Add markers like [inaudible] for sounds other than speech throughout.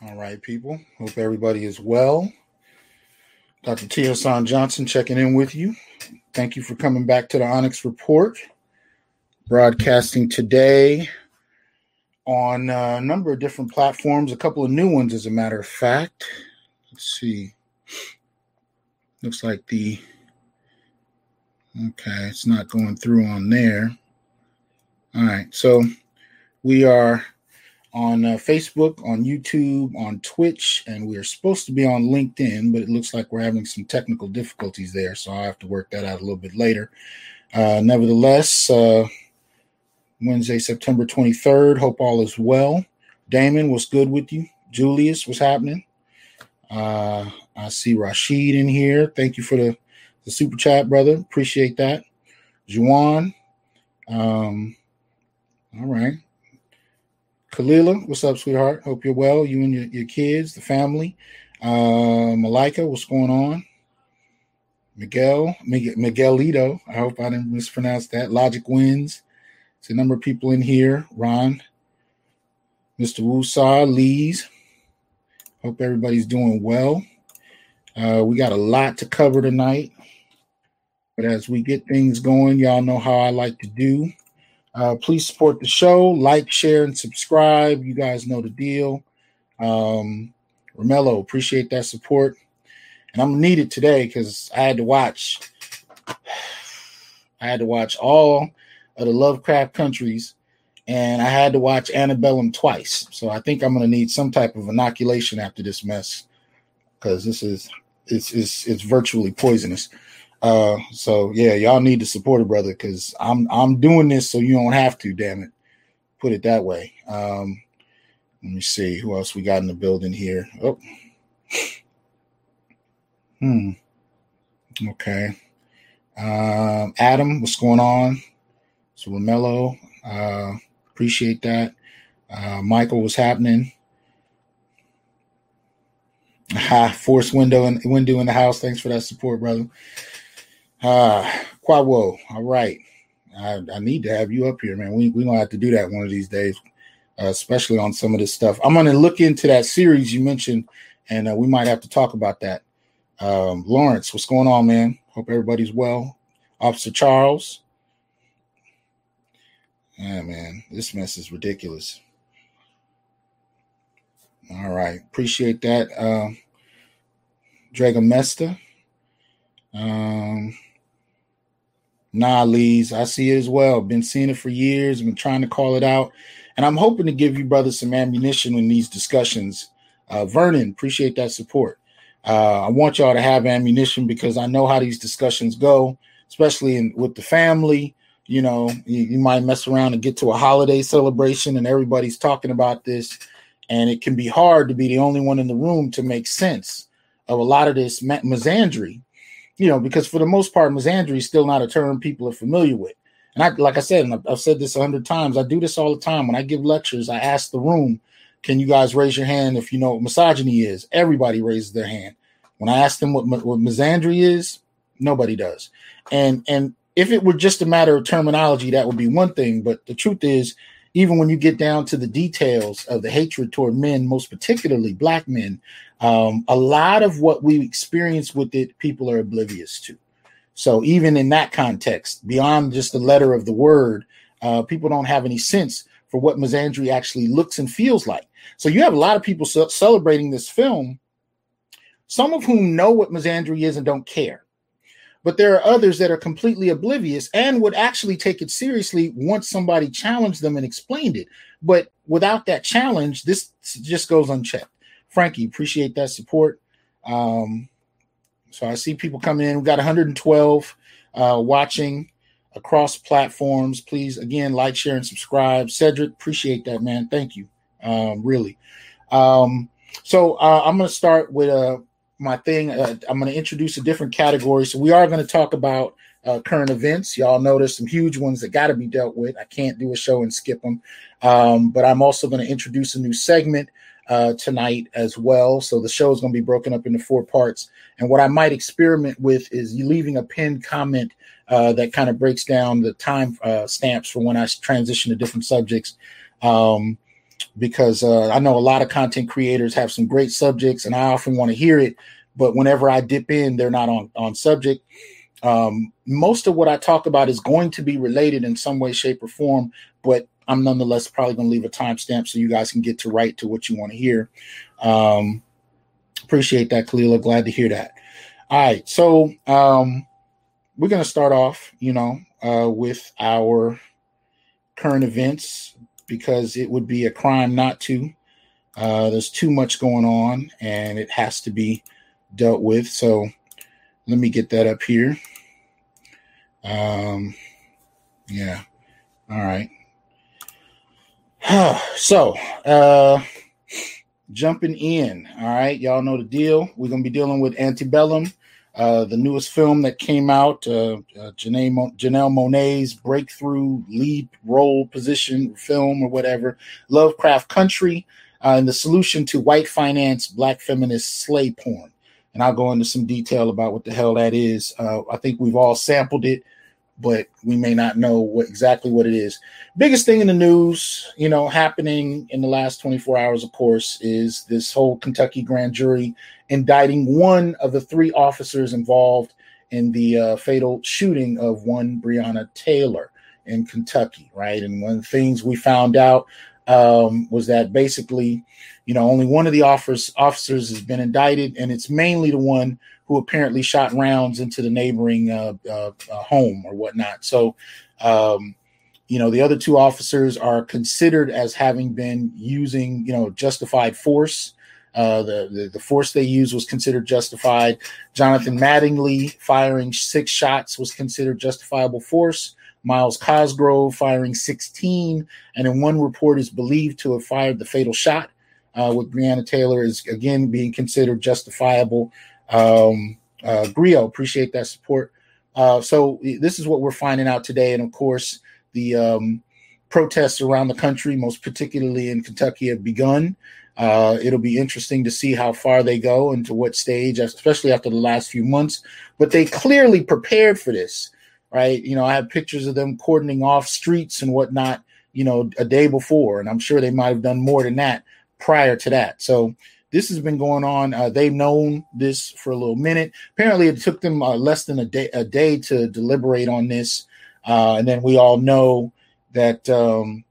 All right, people. Hope everybody is well. Dr. T. Hasan Johnson checking in with you. Thank you for coming back to the Onyx Report. Broadcasting today on uh, a number of different platforms, a couple of new ones, as a matter of fact. Let's see. Looks like the okay, it's not going through on there. All right, so we are on uh, Facebook, on YouTube, on Twitch, and we are supposed to be on LinkedIn, but it looks like we're having some technical difficulties there, so I'll have to work that out a little bit later. Uh, nevertheless, uh, Wednesday, September 23rd, hope all is well. Damon, what's good with you? Julius, what's happening? Uh, I see Rashid in here. Thank you for the, the super chat, brother. Appreciate that. Juwan. Um, all right. Kalila, what's up, sweetheart? Hope you're well. You and your, your kids, the family. Uh, Malika, what's going on? Miguel, Miguel, Miguelito. I hope I didn't mispronounce that. Logic wins. It's a number of people in here. Ron, Mr. Wusa, Lee's. Hope everybody's doing well. Uh, we got a lot to cover tonight. But as we get things going, y'all know how I like to do. Uh, please support the show, like, share, and subscribe. You guys know the deal. Um, Romello, appreciate that support. And I'm gonna need it today because I had to watch. [sighs] I had to watch all of the Lovecraft countries, and I had to watch Antebellum twice. So I think I'm gonna need some type of inoculation after this mess because this is it's it's it's virtually poisonous. Uh, so yeah, y'all need to support a brother because I'm I'm doing this so you don't have to. Damn it, put it that way. Um, let me see who else we got in the building here. Oh, [laughs] hmm. Okay. Um, Adam, what's going on? So Romello, uh, appreciate that. Uh, Michael, what's happening? Ha, [laughs] force window and window in the house. Thanks for that support, brother. Uh Quawo. All right. I, I need to have you up here, man. We we gonna have to do that one of these days, uh, especially on some of this stuff. I'm gonna look into that series you mentioned, and uh, we might have to talk about that. Um, Lawrence, what's going on, man? Hope everybody's well. Officer Charles. Yeah, man, this mess is ridiculous. All right, appreciate that, uh, Mesta. Um, Nah, Lees, I see it as well. Been seeing it for years. Been trying to call it out, and I'm hoping to give you brothers some ammunition in these discussions. Uh, Vernon, appreciate that support. Uh, I want y'all to have ammunition because I know how these discussions go, especially in with the family. You know, you, you might mess around and get to a holiday celebration, and everybody's talking about this, and it can be hard to be the only one in the room to make sense of a lot of this misandry you know, because for the most part, misandry is still not a term people are familiar with. And I, like I said, and I've said this a hundred times, I do this all the time. When I give lectures, I ask the room, can you guys raise your hand if you know what misogyny is? Everybody raises their hand. When I ask them what, what misandry is, nobody does. And and if it were just a matter of terminology, that would be one thing. But the truth is, even when you get down to the details of the hatred toward men, most particularly black men, um, a lot of what we experience with it, people are oblivious to. So even in that context, beyond just the letter of the word, uh, people don't have any sense for what misandry actually looks and feels like. So you have a lot of people ce- celebrating this film, some of whom know what misandry is and don't care. But there are others that are completely oblivious and would actually take it seriously once somebody challenged them and explained it. But without that challenge, this just goes unchecked. Frankie, appreciate that support. Um, so I see people coming in. We got 112 uh, watching across platforms. Please, again, like, share, and subscribe. Cedric, appreciate that, man. Thank you. Um, really. Um, so uh, I'm going to start with uh, my thing. Uh, I'm going to introduce a different category. So we are going to talk about uh, current events. Y'all know there's some huge ones that got to be dealt with. I can't do a show and skip them. Um, but I'm also going to introduce a new segment uh, tonight as well. So the show is going to be broken up into four parts. And what I might experiment with is leaving a pinned comment uh, that kind of breaks down the time uh, stamps for when I transition to different subjects. Um, because uh, I know a lot of content creators have some great subjects, and I often want to hear it. But whenever I dip in, they're not on on subject. Um, most of what I talk about is going to be related in some way, shape, or form, but I'm nonetheless probably going to leave a timestamp so you guys can get to right to what you want to hear. Um, appreciate that, Kalila. Glad to hear that. All right, so um, we're going to start off, you know, uh, with our current events because it would be a crime not to. Uh, there's too much going on, and it has to be dealt with. So let me get that up here. Um, yeah. All right. [sighs] so, uh, jumping in. All right. Y'all know the deal. We're to be dealing with Antebellum, uh, the newest film that came out, uh, uh, Janelle, Mo- Janelle Monáe's breakthrough lead role position film or whatever, Lovecraft Country, uh, and the solution to white finance, black feminist slay porn and I'll go into some detail about what the hell that is. Uh, I think we've all sampled it, but we may not know what exactly what it is. Biggest thing in the news, you know, happening in the last 24 hours, of course, is this whole Kentucky grand jury indicting one of the three officers involved in the uh, fatal shooting of one Breonna Taylor in Kentucky, right? And one of the things we found out um, was that basically you know, only one of the officers officers has been indicted, and it's mainly the one who apparently shot rounds into the neighboring uh, uh, uh, home or whatnot. So, um, you know, the other two officers are considered as having been using, you know, justified force. Uh, the, the, the force they used was considered justified. Jonathan Mattingly firing six shots was considered justifiable force. Myles Cosgrove firing 16, and in one report is believed to have fired the fatal shot uh, with Breonna Taylor is again being considered justifiable. Um, uh, Grio, appreciate that support. Uh, so this is what we're finding out today, and of course, the um, protests around the country, most particularly in Kentucky, have begun. Uh, it'll be interesting to see how far they go and to what stage, especially after the last few months. But they clearly prepared for this, right? You know, I have pictures of them cordoning off streets and whatnot, you know, a day before, and I'm sure they might have done more than that prior to that. So this has been going on. Uh, they've known this for a little minute. Apparently, it took them uh, less than a day a day to deliberate on this, uh, and then we all know that um,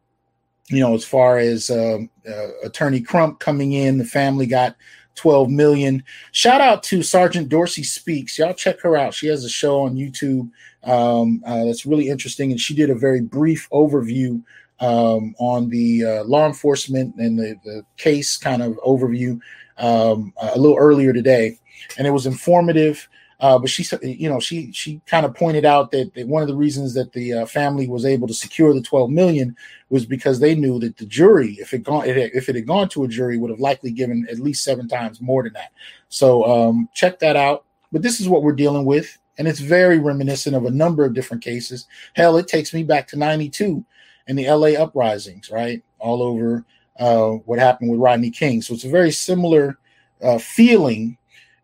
you know as far as um, uh, Attorney Crump coming in, the family got 12 million. Shout out to Sergeant Dorsey Speaks. Y'all check her out. She has a show on YouTube um, uh, that's really interesting, and she did a very brief overview um, on the uh, law enforcement and the, the case kind of overview um, a little earlier today, and it was informative. Uh, but she, you know, she she kind of pointed out that, that, one of the reasons that the uh, family was able to secure the 12 million was because they knew that the jury, if it gone if it had gone to a jury, would have likely given at least seven times more than that. So um, check that out. But this is what we're dealing with, and it's very reminiscent of a number of different cases. Hell, it takes me back to '92 and the LA uprisings, right? All over uh, what happened with Rodney King. So it's a very similar uh, feeling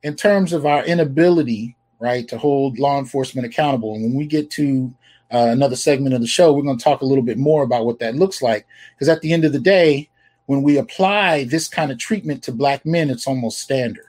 in terms of our inability, right, to hold law enforcement accountable. And when we get to uh, another segment of the show, we're going to talk a little bit more about what that looks like. Because at the end of the day, when we apply this kind of treatment to black men, it's almost standard.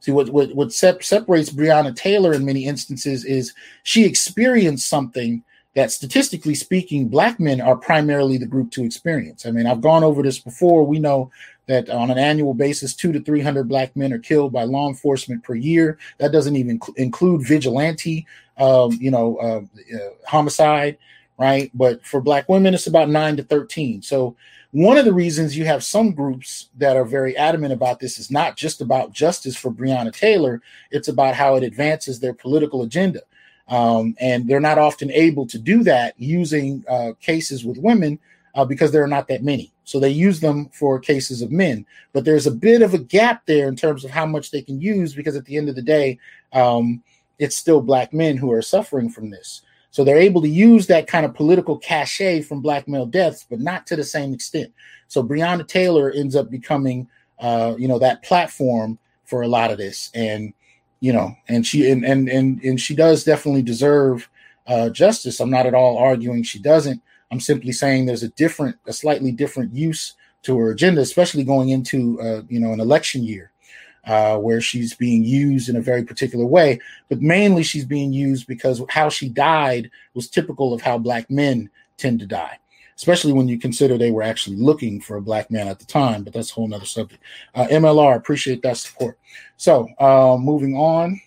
See what what what separates Breonna Taylor in many instances is she experienced something that statistically speaking, black men are primarily the group to experience. I mean, I've gone over this before. We know that on an annual basis, two to 300 black men are killed by law enforcement per year. That doesn't even cl- include vigilante, um, you know, uh, uh, homicide, right? But for black women, it's about nine to 13. So one of the reasons you have some groups that are very adamant about this is not just about justice for Breonna Taylor, it's about how it advances their political agenda. Um, and they're not often able to do that using uh, cases with women uh, because there are not that many. So they use them for cases of men. But there's a bit of a gap there in terms of how much they can use because at the end of the day, um, it's still black men who are suffering from this. So they're able to use that kind of political cachet from black male deaths, but not to the same extent. So Breonna Taylor ends up becoming, uh, you know, that platform for a lot of this. And you know, and she and and and, and she does definitely deserve uh, justice. I'm not at all arguing she doesn't. I'm simply saying there's a different, a slightly different use to her agenda, especially going into uh, you know an election year uh, where she's being used in a very particular way. But mainly, she's being used because how she died was typical of how black men tend to die, especially when you consider they were actually looking for a black man at the time. But that's a whole nother subject. Uh, MLR, appreciate that support. So, uh, moving on.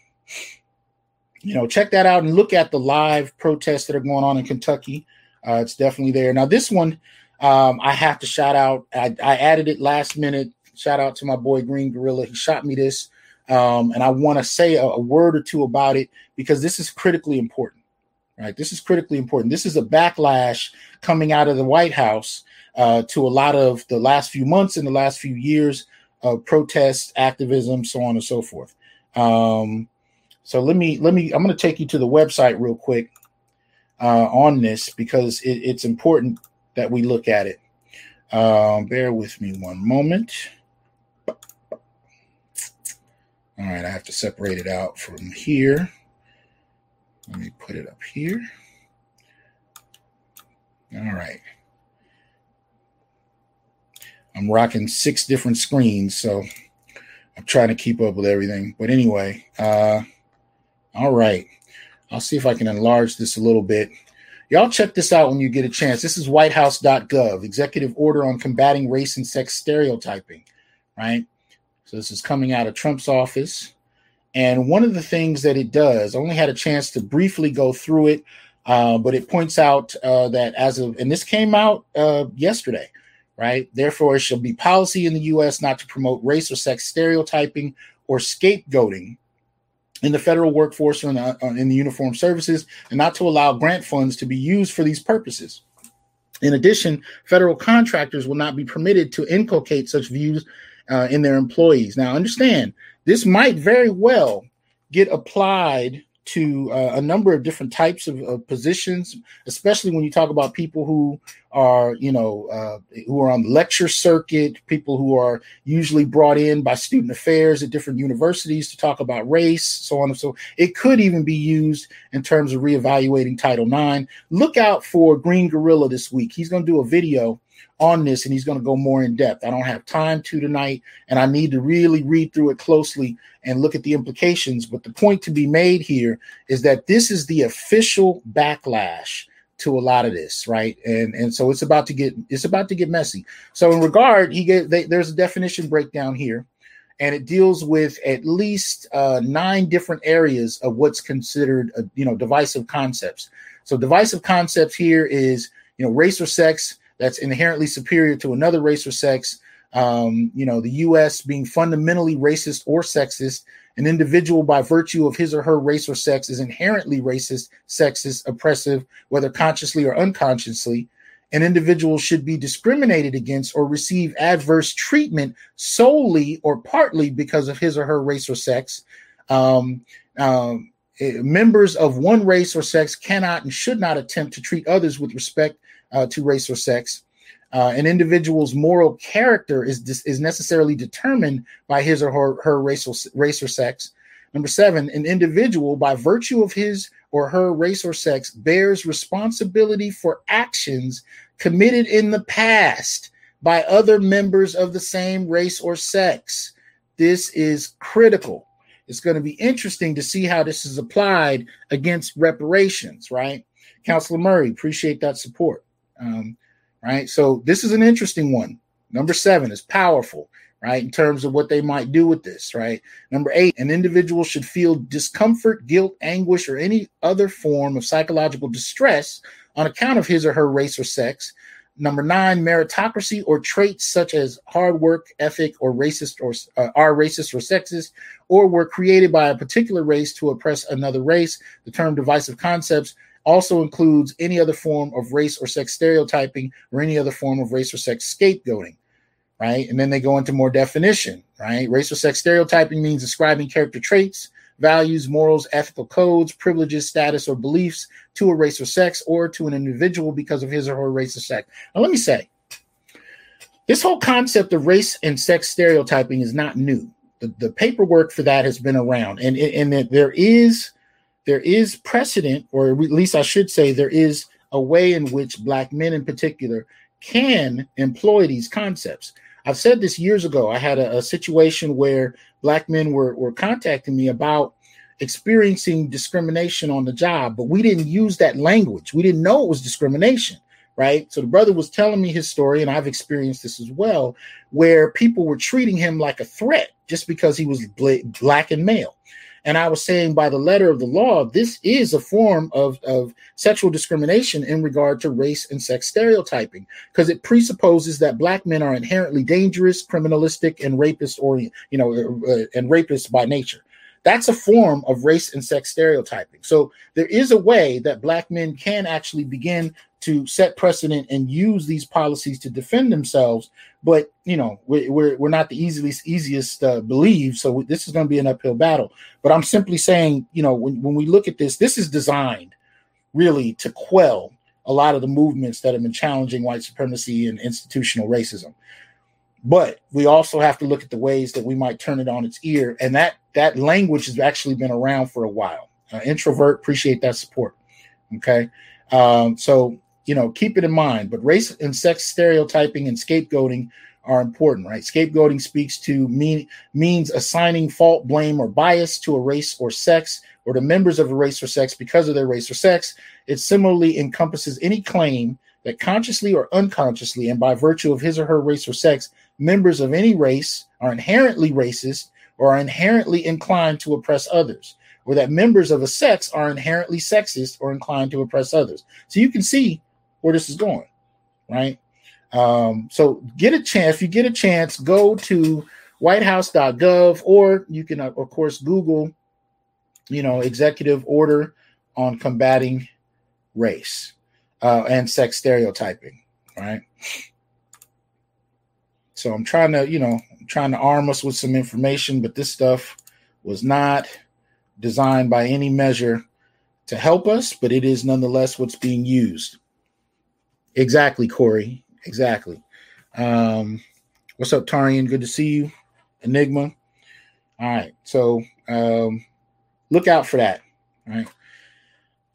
You know, check that out and look at the live protests that are going on in Kentucky. Uh, it's definitely there. Now, this one, um, I have to shout out. I, I, added it last minute. Shout out to my boy Green Gorilla. He shot me this. Um, and I want to say a, a, word or two about it because this is critically important. Right. This is critically important. This is a backlash coming out of the White House uh, to a lot of the last few months and the last few years of protests, activism, so on and so forth. Um, so let me let me. I'm going to take you to the website real quick uh, on this because it, it's important that we look at it. Um, bear with me one moment. All right, I have to separate it out from here. Let me put it up here. All right. I'm rocking six different screens, so I'm trying to keep up with everything. But anyway, uh, all right. I'll see if I can enlarge this a little bit. Y'all check this out when you get a chance. This is whitehouse.gov, executive order on combating race and sex stereotyping, right? So this is coming out of Trump's office. And one of the things that it does, I only had a chance to briefly go through it, uh, but it points out uh, that as of, and this came out uh, yesterday, right? Therefore, it shall be policy in the U.S. not to promote race or sex stereotyping or scapegoating in the federal workforce or in the, uh, in the uniformed services, and not to allow grant funds to be used for these purposes. In addition, federal contractors will not be permitted to inculcate such views uh, in their employees. Now, understand this might very well get applied to uh, a number of different types of, of, positions, especially when you talk about people who are, you know, uh, who are on the lecture circuit, people who are usually brought in by student affairs at different universities to talk about race, so on and so. It could even be used in terms of reevaluating Title IX. Look out for Green Gorilla this week. He's going to do a video on this and he's going to go more in depth. I don't have time to tonight, and I need to really read through it closely and look at the implications. But the point to be made here is that this is the official backlash to a lot of this, right? And and so it's about to get it's about to get messy. So in regard, he gave they, there's a definition breakdown here, and it deals with at least uh, nine different areas of what's considered a, you know divisive concepts. So divisive concepts here is you know race or sex that's inherently superior to another race or sex. Um, you know, the U.S. being fundamentally racist or sexist, an individual by virtue of his or her race or sex is inherently racist, sexist, oppressive, whether consciously or unconsciously. An individual should be discriminated against or receive adverse treatment solely or partly because of his or her race or sex. Um, um, eh, members of one race or sex cannot and should not attempt to treat others with respect uh, to race or sex. Uh, an individual's moral character is is necessarily determined by his or her, her racial race or sex. Number seven, an individual, by virtue of his or her race or sex, bears responsibility for actions committed in the past by other members of the same race or sex. This is critical. It's going to be interesting to see how this is applied against reparations, right? Councilor Murray, appreciate that support. Um, right? So this is an interesting one. Number seven is powerful, right? In terms of what they might do with this, right? Number eight, an individual should feel discomfort, guilt, anguish, or any other form of psychological distress on account of his or her race or sex. Number nine, meritocracy or traits such as hard work, ethic, or racist or uh, are racist or sexist, or were created by a particular race to oppress another race. The term divisive concepts also includes any other form of race or sex stereotyping or any other form of race or sex scapegoating, right? And then they go into more definition, right? Race or sex stereotyping means ascribing character traits, values, morals, ethical codes, privileges, status, or beliefs to a race or sex or to an individual because of his or her race or sex. Now, let me say, this whole concept of race and sex stereotyping is not new. The, the paperwork for that has been around, and, and there is there is precedent, or at least I should say, there is a way in which black men in particular can employ these concepts. I've said this years ago. I had a, a situation where black men were, were contacting me about experiencing discrimination on the job, but we didn't use that language. We didn't know it was discrimination, right? So the brother was telling me his story, and I've experienced this as well, where people were treating him like a threat just because he was black and male. And I was saying by the letter of the law, this is a form of, of sexual discrimination in regard to race and sex stereotyping, because it presupposes that black men are inherently dangerous, criminalistic, and rapist or you know, uh, and rapists by nature. That's a form of race and sex stereotyping. So there is a way that black men can actually begin to set precedent and use these policies to defend themselves. But you know, we're we're, not the easiest easiest uh, believe. So this is going to be an uphill battle. But I'm simply saying, you know, when when we look at this, this is designed really to quell a lot of the movements that have been challenging white supremacy and institutional racism. But we also have to look at the ways that we might turn it on its ear, and that that language has actually been around for a while. Uh, introvert, appreciate that support. Okay, um, so you know keep it in mind. But race and sex stereotyping and scapegoating are important, right? Scapegoating speaks to mean means assigning fault, blame, or bias to a race or sex or to members of a race or sex because of their race or sex. It similarly encompasses any claim that consciously or unconsciously, and by virtue of his or her race or sex, members of any race are inherently racist or are inherently inclined to oppress others, or that members of a sex are inherently sexist or inclined to oppress others. So you can see where this is going, right? Um, so get a chance. If you get a chance, go to whitehouse.gov or you can, of course, Google, you know, executive order on combating race uh, and sex stereotyping, right? So I'm trying to, you know, trying to arm us with some information, but this stuff was not designed by any measure to help us, but it is nonetheless what's being used. Exactly, Corey. Exactly. Um, what's up, Tarian? Good to see you. Enigma. All right. So um, look out for that. All right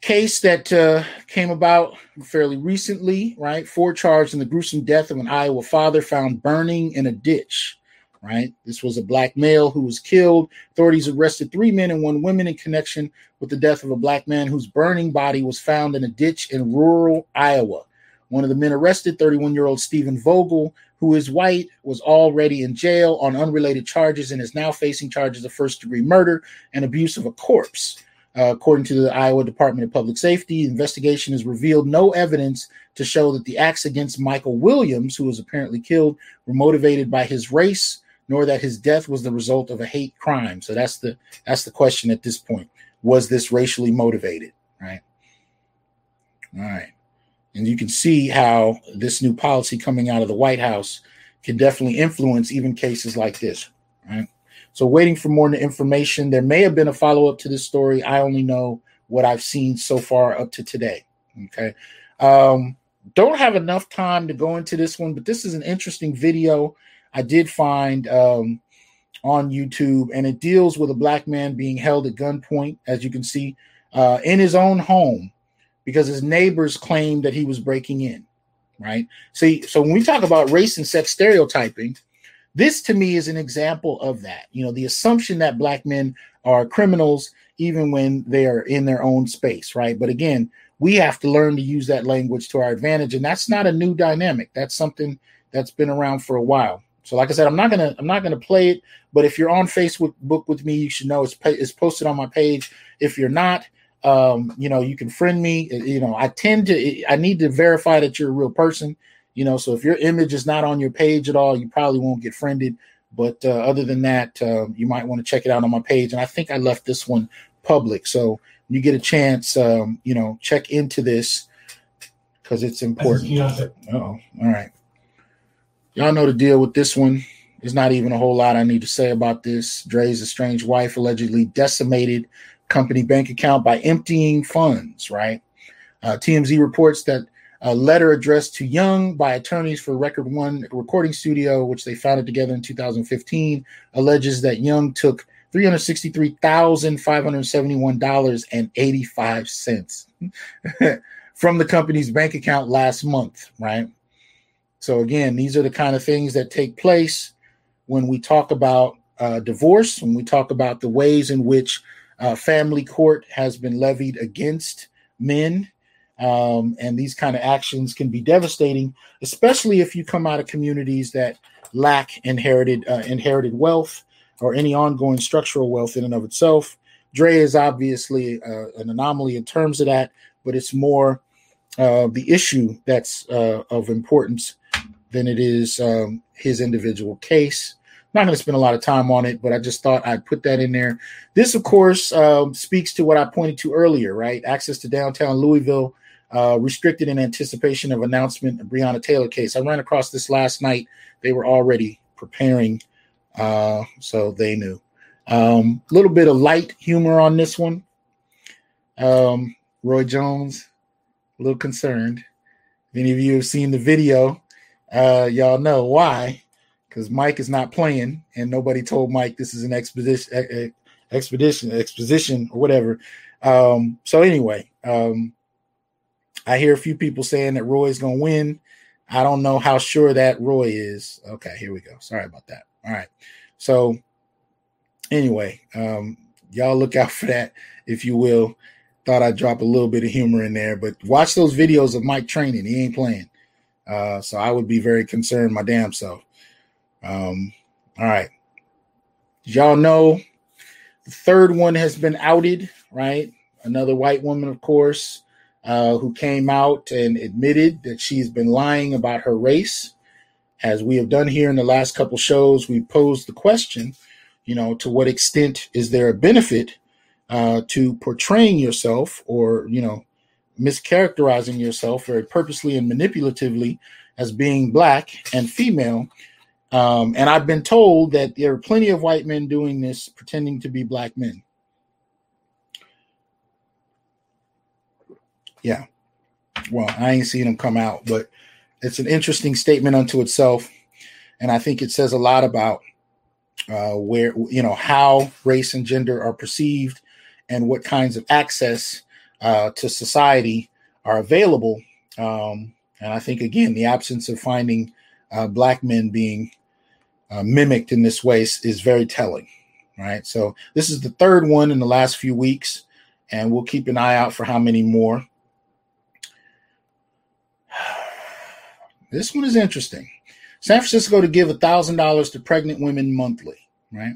case that uh, came about fairly recently, right? Four charged in the gruesome death of an Iowa father found burning in a ditch, right? This was a black male who was killed. Authorities arrested three men and one woman in connection with the death of a black man whose burning body was found in a ditch in rural Iowa. One of the men arrested, 31 year old Stephen Vogel, who is white, was already in jail on unrelated charges and is now facing charges of first degree murder and abuse of a corpse. Uh, according to the Iowa Department of Public Safety, investigation has revealed no evidence to show that the acts against Michael Williams, who was apparently killed, were motivated by his race, nor that his death was the result of a hate crime. So that's the that's the question at this point. Was this racially motivated? Right. All right. And you can see how this new policy coming out of the White House can definitely influence even cases like this. Right. So, waiting for more information. There may have been a follow up to this story. I only know what I've seen so far up to today. Okay. Um, don't have enough time to go into this one, but this is an interesting video I did find um, on YouTube, and it deals with a black man being held at gunpoint, as you can see, uh, in his own home because his neighbors claimed that he was breaking in. Right. See, so when we talk about race and sex stereotyping, this to me is an example of that. You know, the assumption that black men are criminals even when they are in their own space, right? But again, we have to learn to use that language to our advantage and that's not a new dynamic. That's something that's been around for a while. So like I said, I'm not to I'm not to play it, but if you're on Facebook book with me, you should know it's it's posted on my page. If you're not, um, you know, you can friend me. You know, I tend to I need to verify that you're a real person you know, so if your image is not on your page at all, you probably won't get friended. But uh, other than that, uh, you might want to check it out on my page. And I think I left this one public. So you get a chance, um, you know, check into this because it's important. Oh, all right. Y'all know the deal with this one. There's not even a whole lot I need to say about this. Dre's estranged wife allegedly decimated company bank account by emptying funds, right? Uh, TMZ reports that a letter addressed to Young by attorneys for Record One Recording Studio, which they founded together in 2015, alleges that Young took $363,571.85 [laughs] from the company's bank account last month, right? So again, these are the kind of things that take place when we talk about uh, divorce, when we talk about the ways in which uh, family court has been levied against men. Um, and these kind of actions can be devastating, especially if you come out of communities that lack inherited uh, inherited wealth or any ongoing structural wealth in and of itself. Dre is obviously uh, an anomaly in terms of that, but it's more uh, the issue that's uh, of importance than it is um, his individual case. Not going to spend a lot of time on it, but I just thought I'd put that in there. This, of course, um, speaks to what I pointed to earlier, right? Access to downtown Louisville uh, restricted in anticipation of announcement of Breonna Taylor case. I ran across this last night. They were already preparing, uh, so they knew. A um, little bit of light humor on this one. Um, Roy Jones, a little concerned. If any of you have seen the video, uh, y'all know why. Because Mike is not playing, and nobody told Mike this is an expedition, expedition, exposition, or whatever. Um, so anyway, um, I hear a few people saying that Roy's going to win. I don't know how sure that Roy is. Okay, here we go. Sorry about that. All right. So anyway, um, y'all look out [laughs] for that, if you will. Thought I'd drop a little bit of humor in there, but watch those videos of Mike training. He ain't playing. Uh, so I would be very concerned my damn self. Um, all right. Y'all know the third one has been outed, right? Another white woman, of course, uh, who came out and admitted that she's been lying about her race. As we have done here in the last couple shows, we posed the question you know, to what extent is there a benefit uh, to portraying yourself or, you know, mischaracterizing yourself very purposely and manipulatively as being black and female? Um, and I've been told that there are plenty of white men doing this, pretending to be black men. Yeah. Well, I ain't seen them come out, but it's an interesting statement unto itself. And I think it says a lot about uh, where you know how race and gender are perceived and what kinds of access uh, to society are available. Um, and I think again, the absence of finding uh, black men being uh, mimicked in this way is, is very telling. Right. So this is the third one in the last few weeks, and we'll keep an eye out for how many more. [sighs] This one is interesting. San Francisco to give $1,000 to pregnant women monthly, right?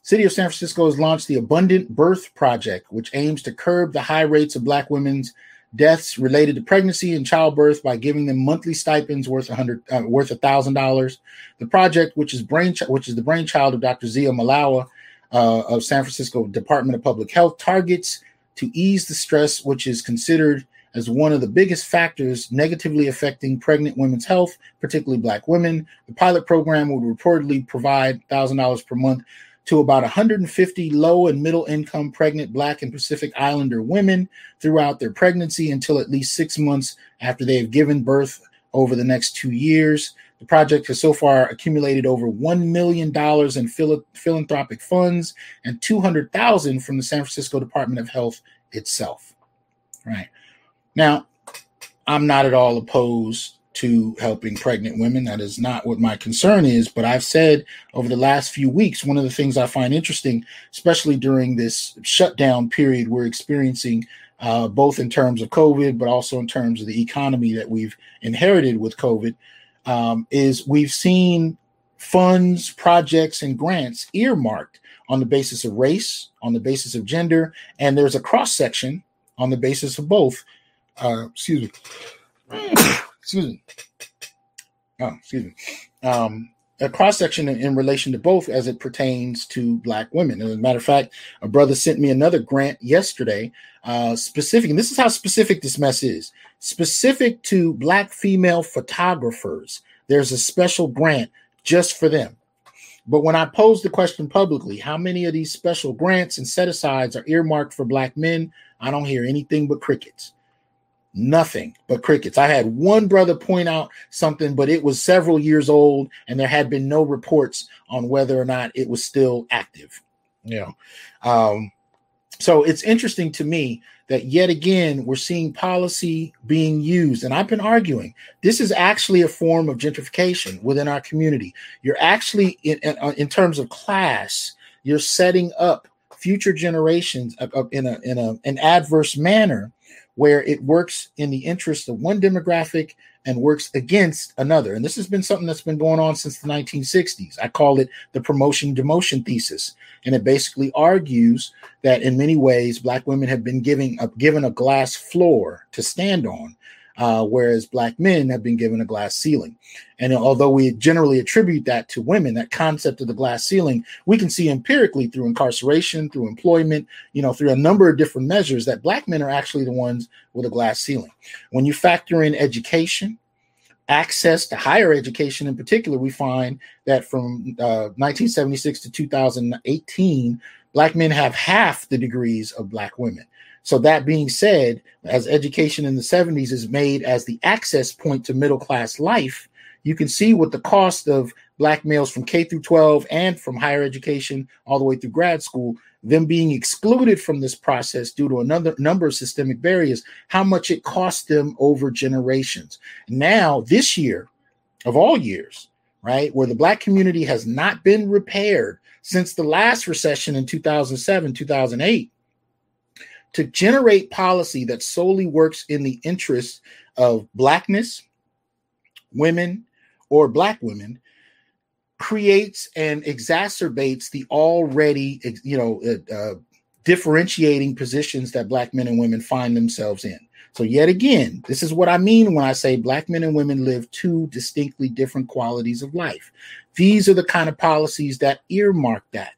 City of San Francisco has launched the Abundant Birth Project, which aims to curb the high rates of Black women's deaths related to pregnancy and childbirth by giving them monthly stipends worth a hundred uh, worth a thousand dollars. The project, which is brain which is the brainchild of Dr. Zea Malawa uh, of San Francisco Department of Public Health, targets to ease the stress, which is considered as one of the biggest factors negatively affecting pregnant women's health, particularly Black women. The pilot program would reportedly provide $1,000 per month to about 150 low and middle income pregnant Black and Pacific Islander women throughout their pregnancy until at least six months after they have given birth over the next two years. The project has so far accumulated over $1 million in phil- philanthropic funds and 200,000 from the San Francisco Department of Health itself. Right. Now, I'm not at all opposed to helping pregnant women. That is not what my concern is. But I've said over the last few weeks, one of the things I find interesting, especially during this shutdown period we're experiencing, uh, both in terms of COVID, but also in terms of the economy that we've inherited with COVID, um, is we've seen funds, projects, and grants earmarked on the basis of race, on the basis of gender, and there's a cross section on the basis of both uh, excuse me, excuse me, oh, excuse me, um, a cross section in, in, relation to both as it pertains to black women. As a matter of fact, a brother sent me another grant yesterday, uh, specific, and this is how specific this mess is specific to black female photographers. There's a special grant just for them. But when I pose the question publicly, how many of these special grants and set asides are earmarked for black men? I don't hear anything but crickets nothing but crickets. I had one brother point out something, but it was several years old, and there had been no reports on whether or not it was still active. You know, um, so it's interesting to me that yet again we're seeing policy being used. And I've been arguing this is actually a form of gentrification within our community. You're actually, in, in, uh, terms of class, you're setting up future generations in a in a an adverse manner where it works in the interest of one demographic and works against another. And this has been something that's been going on since the 1960s. I call it the promotion demotion thesis. And it basically argues that in many ways, Black women have been giving a, given a glass floor to stand on uh, whereas black men have been given a glass ceiling. And although we generally attribute that to women, that concept of the glass ceiling, we can see empirically through incarceration, through employment, you know, through a number of different measures that black men are actually the ones with a glass ceiling. When you factor in education, access to higher education in particular, we find that from uh, 1976 to 2018, black men have half the degrees of black women. So that being said, as education in the 70s is made as the access point to middle class life, you can see what the cost of black males from K through 12 and from higher education all the way through grad school, them being excluded from this process due to another number of systemic barriers, how much it cost them over generations. Now, this year, of all years, right, where the black community has not been repaired since the last recession in 2007, 2008 to generate policy that solely works in the interests of blackness, women, or black women creates and exacerbates the already, you know, uh, uh, differentiating positions that black men and women find themselves in. So, yet again, this is what I mean when I say black men and women live two distinctly different qualities of life. These are the kind of policies that earmark that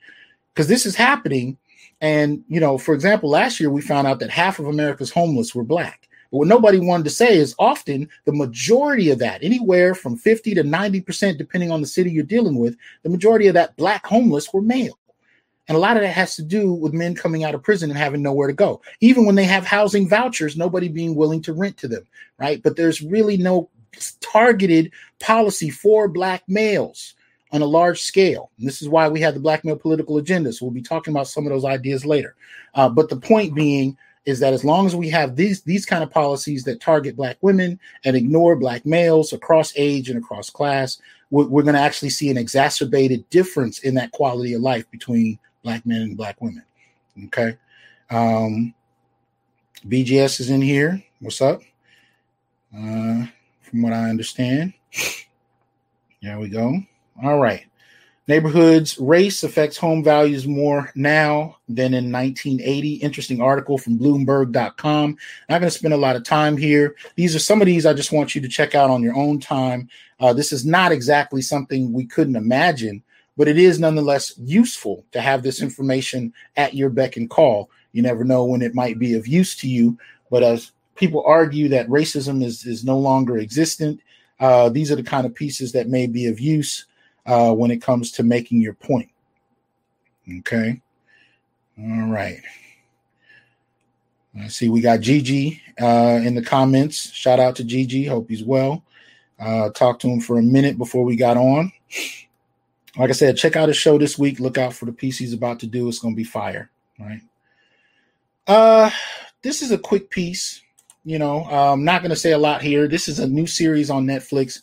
because this is happening and, you know, for example, last year we found out that half of America's homeless were black. But what nobody wanted to say is often the majority of that, anywhere from 50 to 90%, depending on the city you're dealing with, the majority of that black homeless were male. And a lot of that has to do with men coming out of prison and having nowhere to go. Even when they have housing vouchers, nobody being willing to rent to them, right? But there's really no targeted policy for black males on a large scale. And this is why we have the black male political agenda. So we'll be talking about some of those ideas later. Uh, but the point being is that as long as we have these these kind of policies that target black women and ignore black males across age and across class, we're, we're going to actually see an exacerbated difference in that quality of life between black men and black women. Okay. Um, BGS is in here. What's up? Uh, from what I understand. There we go. All right. Neighborhoods race affects home values more now than in 1980. Interesting article from Bloomberg.com. Not going to spend a lot of time here. These are some of these I just want you to check out on your own time. Uh, this is not exactly something we couldn't imagine, but it is nonetheless useful to have this information at your beck and call. You never know when it might be of use to you. But as people argue that racism is, is no longer existent, uh, these are the kind of pieces that may be of use uh, when it comes to making your point. Okay. All right. I see we got Gigi uh, in the comments. Shout out to Gigi. Hope he's well. Uh, talked to him for a minute before we got on. Like I said, check out his show this week. Look out for the piece he's about to do. It's going to be fire. Right. Uh, this is a quick piece. You know, I'm not going to say a lot here. This is a new series on Netflix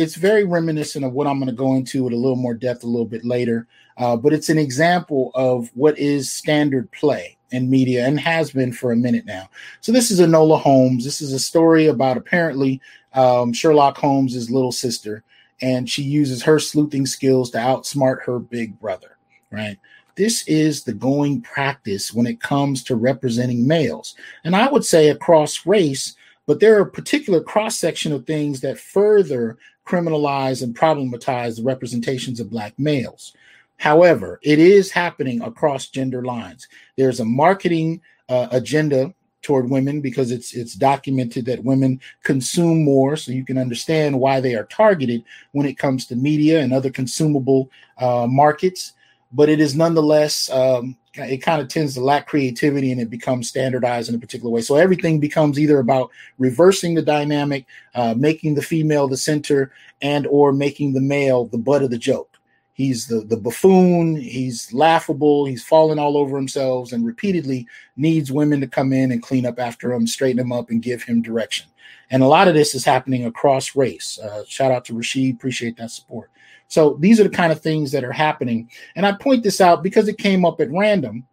it's very reminiscent of what I'm going to go into with a little more depth a little bit later. Uh, but it's an example of what is standard play in media and has been for a minute now. So this is Enola Holmes. This is a story about apparently um, Sherlock Holmes's little sister, and she uses her sleuthing skills to outsmart her big brother. Right. This is the going practice when it comes to representing males, and I would say across race. But there are a particular cross section of things that further criminalize and problematize the representations of Black males. However, it is happening across gender lines. There's a marketing uh, agenda toward women because it's it's documented that women consume more so you can understand why they are targeted when it comes to media and other consumable uh, markets but it is nonetheless um, it kind of tends to lack creativity and it becomes standardized in a particular way. So everything becomes either about reversing the dynamic, uh, making the female the center, and or making the male the butt of the joke. He's the, the buffoon. He's laughable. He's falling all over himself and repeatedly needs women to come in and clean up after him, straighten him up, and give him direction. And a lot of this is happening across race. Uh, shout out to Rashid. Appreciate that support. So these are the kind of things that are happening. And I point this out because it came up at random.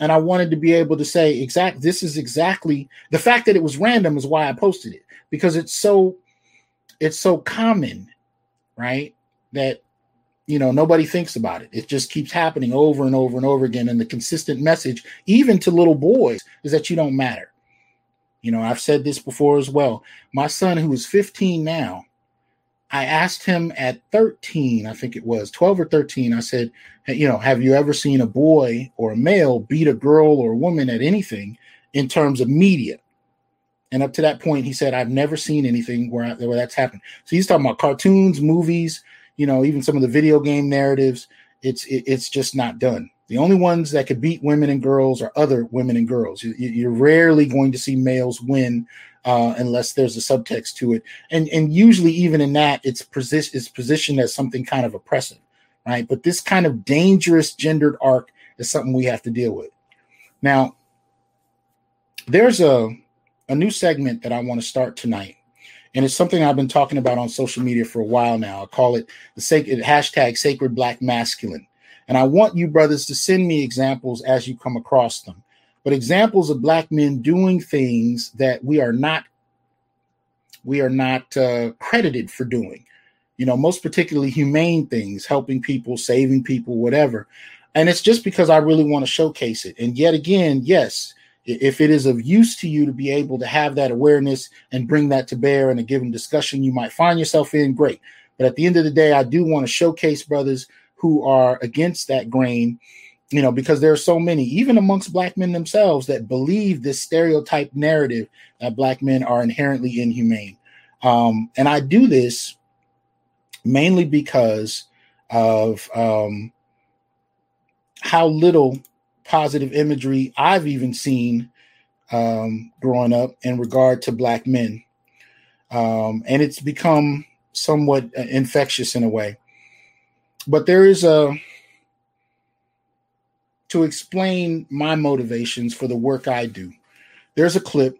And I wanted to be able to say, exact, this is exactly the fact that it was random is why I posted it because it's so, it's so common, right? That you know nobody thinks about it it just keeps happening over and over and over again and the consistent message even to little boys is that you don't matter you know i've said this before as well my son who is 15 now i asked him at 13 i think it was 12 or 13 i said you know have you ever seen a boy or a male beat a girl or a woman at anything in terms of media and up to that point he said i've never seen anything where, where that's happened so he's talking about cartoons movies you know, even some of the video game narratives, it's it, it's just not done. The only ones that could beat women and girls are other women and girls. You, are rarely going to see males win uh, unless there's a subtext to it, and and usually even in that, it's position it's positioned as something kind of oppressive, right? But this kind of dangerous gendered arc is something we have to deal with. Now, there's a a new segment that I want to start tonight and it's something I've been talking about on social media for a while now. I call it the sacred hashtag sacred black masculine. And I want you brothers to send me examples as you come across them, but examples of black men doing things that we are not we are not uh, credited for doing. You know, most particularly humane things, helping people, saving people, whatever. And it's just because I really want to showcase it. And yet again, yes, if it is of use to you to be able to have that awareness and bring that to bear in a given discussion you might find yourself in, great. But at the end of the day, I do want to showcase brothers who are against that grain, you know, because there are so many, even amongst black men themselves, that believe this stereotype narrative that black men are inherently inhumane. Um, and I do this mainly because of um, how little positive imagery I've even seen um, growing up in regard to black men. Um, and it's become somewhat uh, infectious in a way. But there is a, to explain my motivations for the work I do, there's a clip,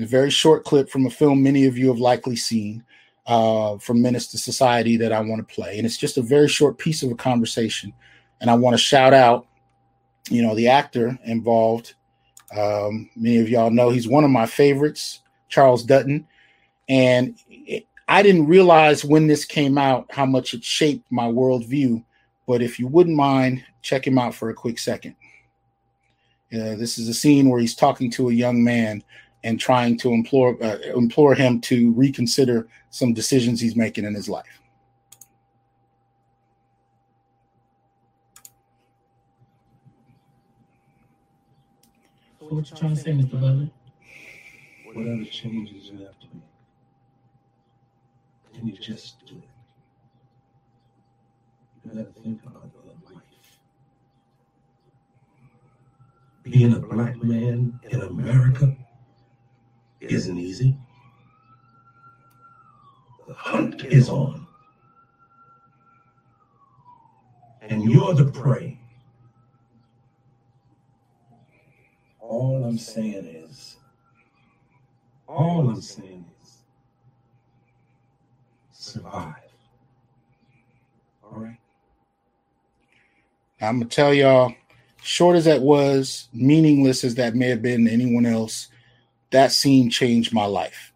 a very short clip from a film many of you have likely seen uh, from Menace to Society that I want to play. And it's just a very short piece of a conversation. And I want to shout out you know, the actor involved. Um, many of y'all know he's one of my favorites, Charles Dutton. And it, I didn't realize when this came out how much it shaped my worldview. But if you wouldn't mind, check him out for a quick second. Uh, this is a scene where he's talking to a young man and trying to implore uh, implore him to reconsider some decisions he's making in his life. what you trying to say, Mr. Butler? Whatever changes you have to make, then you just do it. You gotta think about your life. Being a black man in America isn't easy. The hunt is on. And you're the prey. All I'm saying is, all I'm saying is, survive. All right. I'm gonna tell y'all, short as that was, meaningless as that may have been to anyone else, that scene changed my life.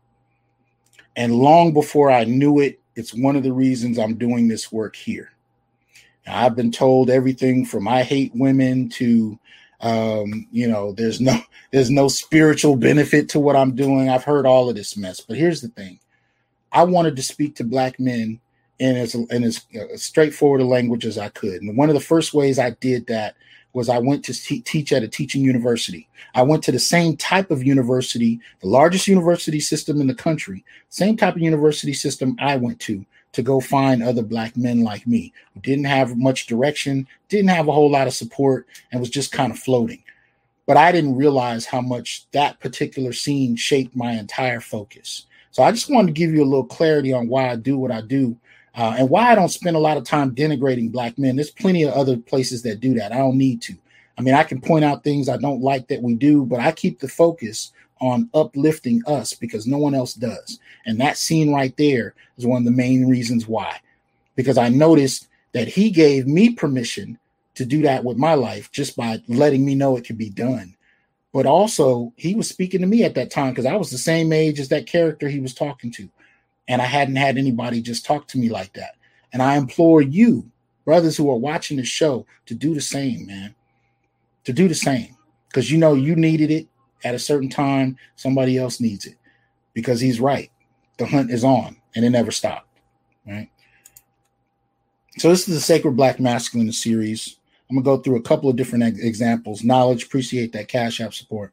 And long before I knew it, it's one of the reasons I'm doing this work here. Now, I've been told everything from I hate women to um, you know, there's no [laughs] there's no spiritual benefit to what I'm doing. I've heard all of this mess, but here's the thing: I wanted to speak to black men in as in as uh, straightforward a language as I could. And one of the first ways I did that was I went to te- teach at a teaching university. I went to the same type of university, the largest university system in the country, same type of university system I went to to go find other black men like me who didn't have much direction, didn't have a whole lot of support, and was just kind of floating. But I didn't realize how much that particular scene shaped my entire focus. So I just wanted to give you a little clarity on why I do what I do. Uh, and why I don't spend a lot of time denigrating black men. There's plenty of other places that do that. I don't need to. I mean, I can point out things I don't like that we do, but I keep the focus on uplifting us because no one else does. And that scene right there is one of the main reasons why. Because I noticed that he gave me permission to do that with my life just by letting me know it could be done. But also, he was speaking to me at that time because I was the same age as that character he was talking to. And I hadn't had anybody just talk to me like that. And I implore you, brothers who are watching the show, to do the same, man. To do the same. Because you know you needed it at a certain time, somebody else needs it. Because he's right. The hunt is on and it never stopped. Right. So this is the Sacred Black Masculine series. I'm gonna go through a couple of different examples. Knowledge, appreciate that Cash App support.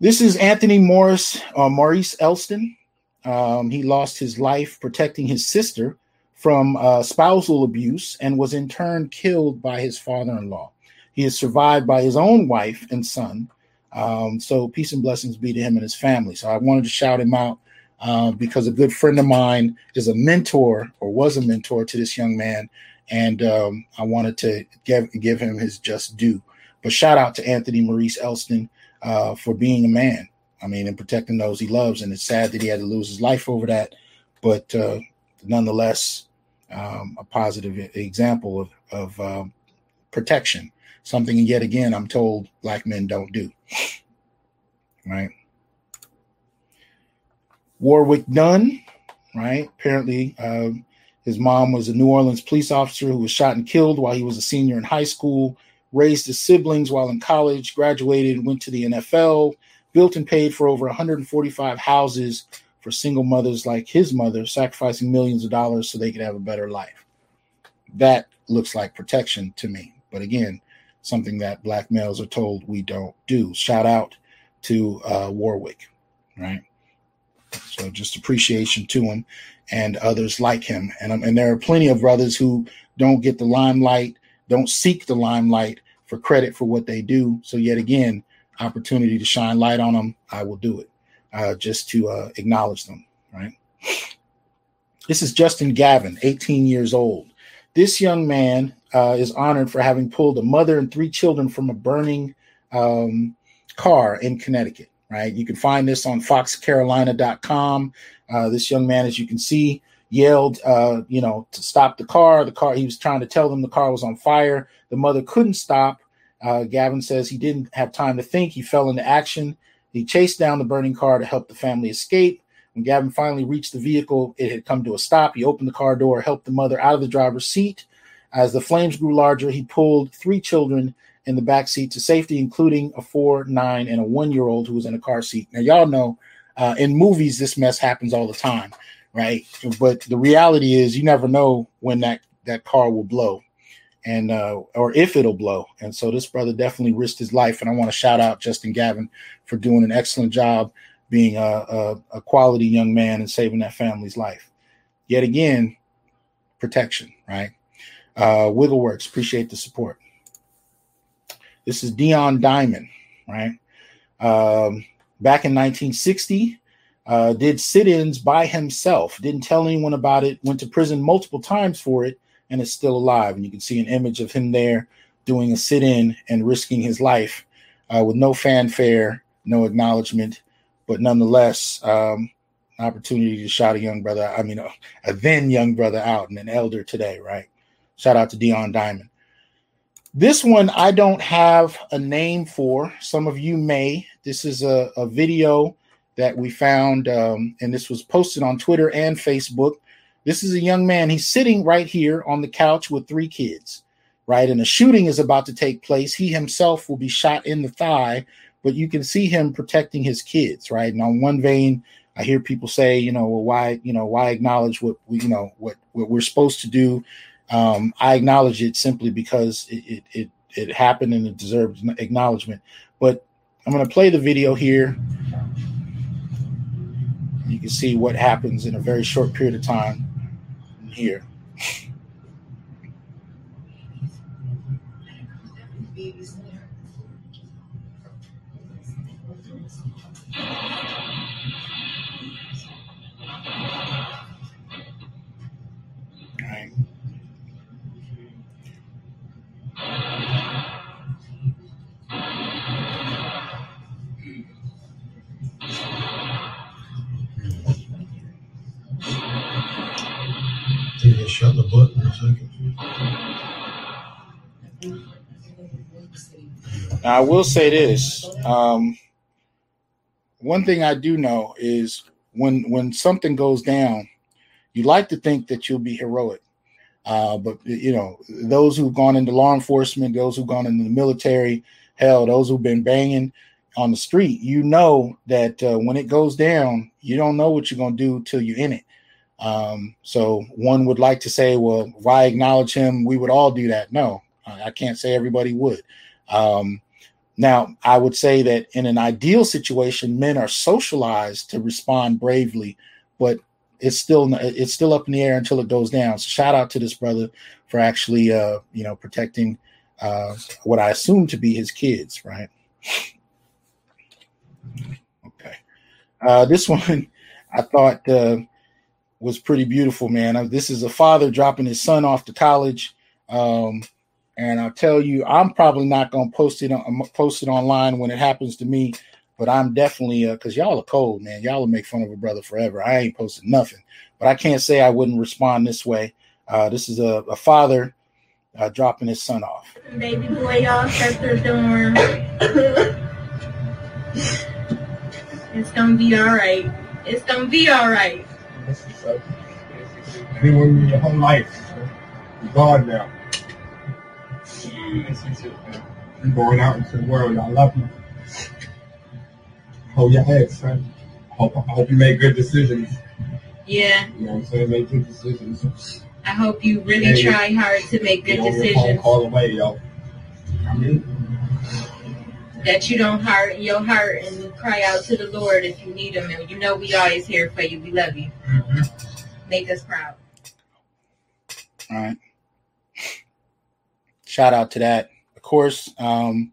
This is Anthony Morris, uh, Maurice Elston. Um, he lost his life protecting his sister from uh, spousal abuse and was in turn killed by his father in law. He is survived by his own wife and son. Um, so, peace and blessings be to him and his family. So, I wanted to shout him out uh, because a good friend of mine is a mentor or was a mentor to this young man. And um, I wanted to give, give him his just due. But shout out to Anthony Maurice Elston uh, for being a man I mean, and protecting those he loves. And it's sad that he had to lose his life over that, but uh, nonetheless, um, a positive example of, of um, protection. Something yet again I'm told black men don't do. Right. Warrick Dunn, right? Apparently, um, his mom was a New Orleans police officer who was shot and killed while he was a senior in high school. Raised his siblings while in college, graduated, went to the NFL, built and paid for over 145 houses for single mothers like his mother, sacrificing millions of dollars so they could have a better life. That looks like protection to me. But again, something that black males are told we don't do. Shout out to uh, Warrick, right? So just appreciation to him and others like him. And, um, and there are plenty of brothers who don't get the limelight, don't seek the limelight for credit for what they do. So yet again, opportunity to shine light on them, I will do it uh, just to uh, acknowledge them, right? This is Justin Gavin, 18 years old. This young man uh, is honored for having pulled a mother and three children from a burning um, car in Connecticut, right? You can find this on foxcarolina.com. Uh, this young man, as you can see, yelled, uh, you know, to stop the car. The car, he was trying to tell them the car was on fire. The mother couldn't stop. Uh, Gavin says he didn't have time to think. He fell into action. He chased down the burning car to help the family escape. When Gavin finally reached the vehicle, it had come to a stop. He opened the car door, helped the mother out of the driver's seat. As the flames grew larger, he pulled three children in the back seat to safety, including a four, nine, and a one year old who was in a car seat. Now, y'all know uh, in movies, this mess happens all the time, right? But the reality is, you never know when that, that car will blow and uh, or if it'll blow. And so this brother definitely risked his life. And I want to shout out Justin Gavin for doing an excellent job being a, a, a quality young man and saving that family's life. Yet again, protection, right? Uh, Wiggleworks, appreciate the support. This is Dion Diamond, right? Um, back in 1960, uh, did sit-ins by himself. Didn't tell anyone about it. Went to prison multiple times for it and is still alive. And you can see an image of him there doing a sit in and risking his life uh, with no fanfare, no acknowledgement, but nonetheless, um, an opportunity to shout a young brother, I mean, a, a then young brother out and an elder today, right? Shout out to Dion Diamond. This one I don't have a name for. Some of you may. This is a, a video that we found, um, and this was posted on Twitter and Facebook. This is a young man. He's sitting right here on the couch with three kids, right? And a shooting is about to take place. He himself will be shot in the thigh, but you can see him protecting his kids, right? And on one vein, I hear people say, you know, well, why, you know, why acknowledge what we, you know, what what we're supposed to do? Um, I acknowledge it simply because it it it, it happened and it deserves acknowledgement. But I'm going to play the video here. You can see what happens in a very short period of time here. Shut the book in a second. Now, I will say this. Um, one thing I do know is when when something goes down, you like to think that you'll be heroic. Uh, but you know, those who've gone into law enforcement, those who've gone into the military, hell, those who've been banging on the street, you know that uh, when it goes down, you don't know what you're to do till you're in it. Um, so one would like to say, well, why acknowledge him? We would all do that. No, I can't say everybody would. Um, now, I would say that in an ideal situation, men are socialized to respond bravely, but it's still it's still up in the air until it goes down. So shout out to this brother for actually uh, you know protecting uh, what I assume to be his kids, right? Okay, uh, this [laughs] one I thought uh, was pretty beautiful, man. This is a father dropping his son off to college. Um, and I'll tell you, I'm probably not gonna post it on post it online when it happens to me, but I'm definitely because uh, y'all are cold, man. Y'all will make fun of a brother forever. I ain't posting nothing, but I can't say I wouldn't respond this way. Uh, this is a, a father uh, dropping his son off. Baby boy at the dorm. it's gonna be all right. It's gonna be all right. Been with me your whole life. God now. You're going out into the world. I love you. Hold your head, son. I hope, I hope you make good decisions. Yeah. You know what I'm saying? Make good decisions. I hope you really Yeah, try hard to make good You know, decisions. Call away, yo. I mean, That you don't harden your heart and cry out to the Lord if you need Him. And you know we always here for you. We love you. Make us proud. All right. Shout out to that. Of course, um,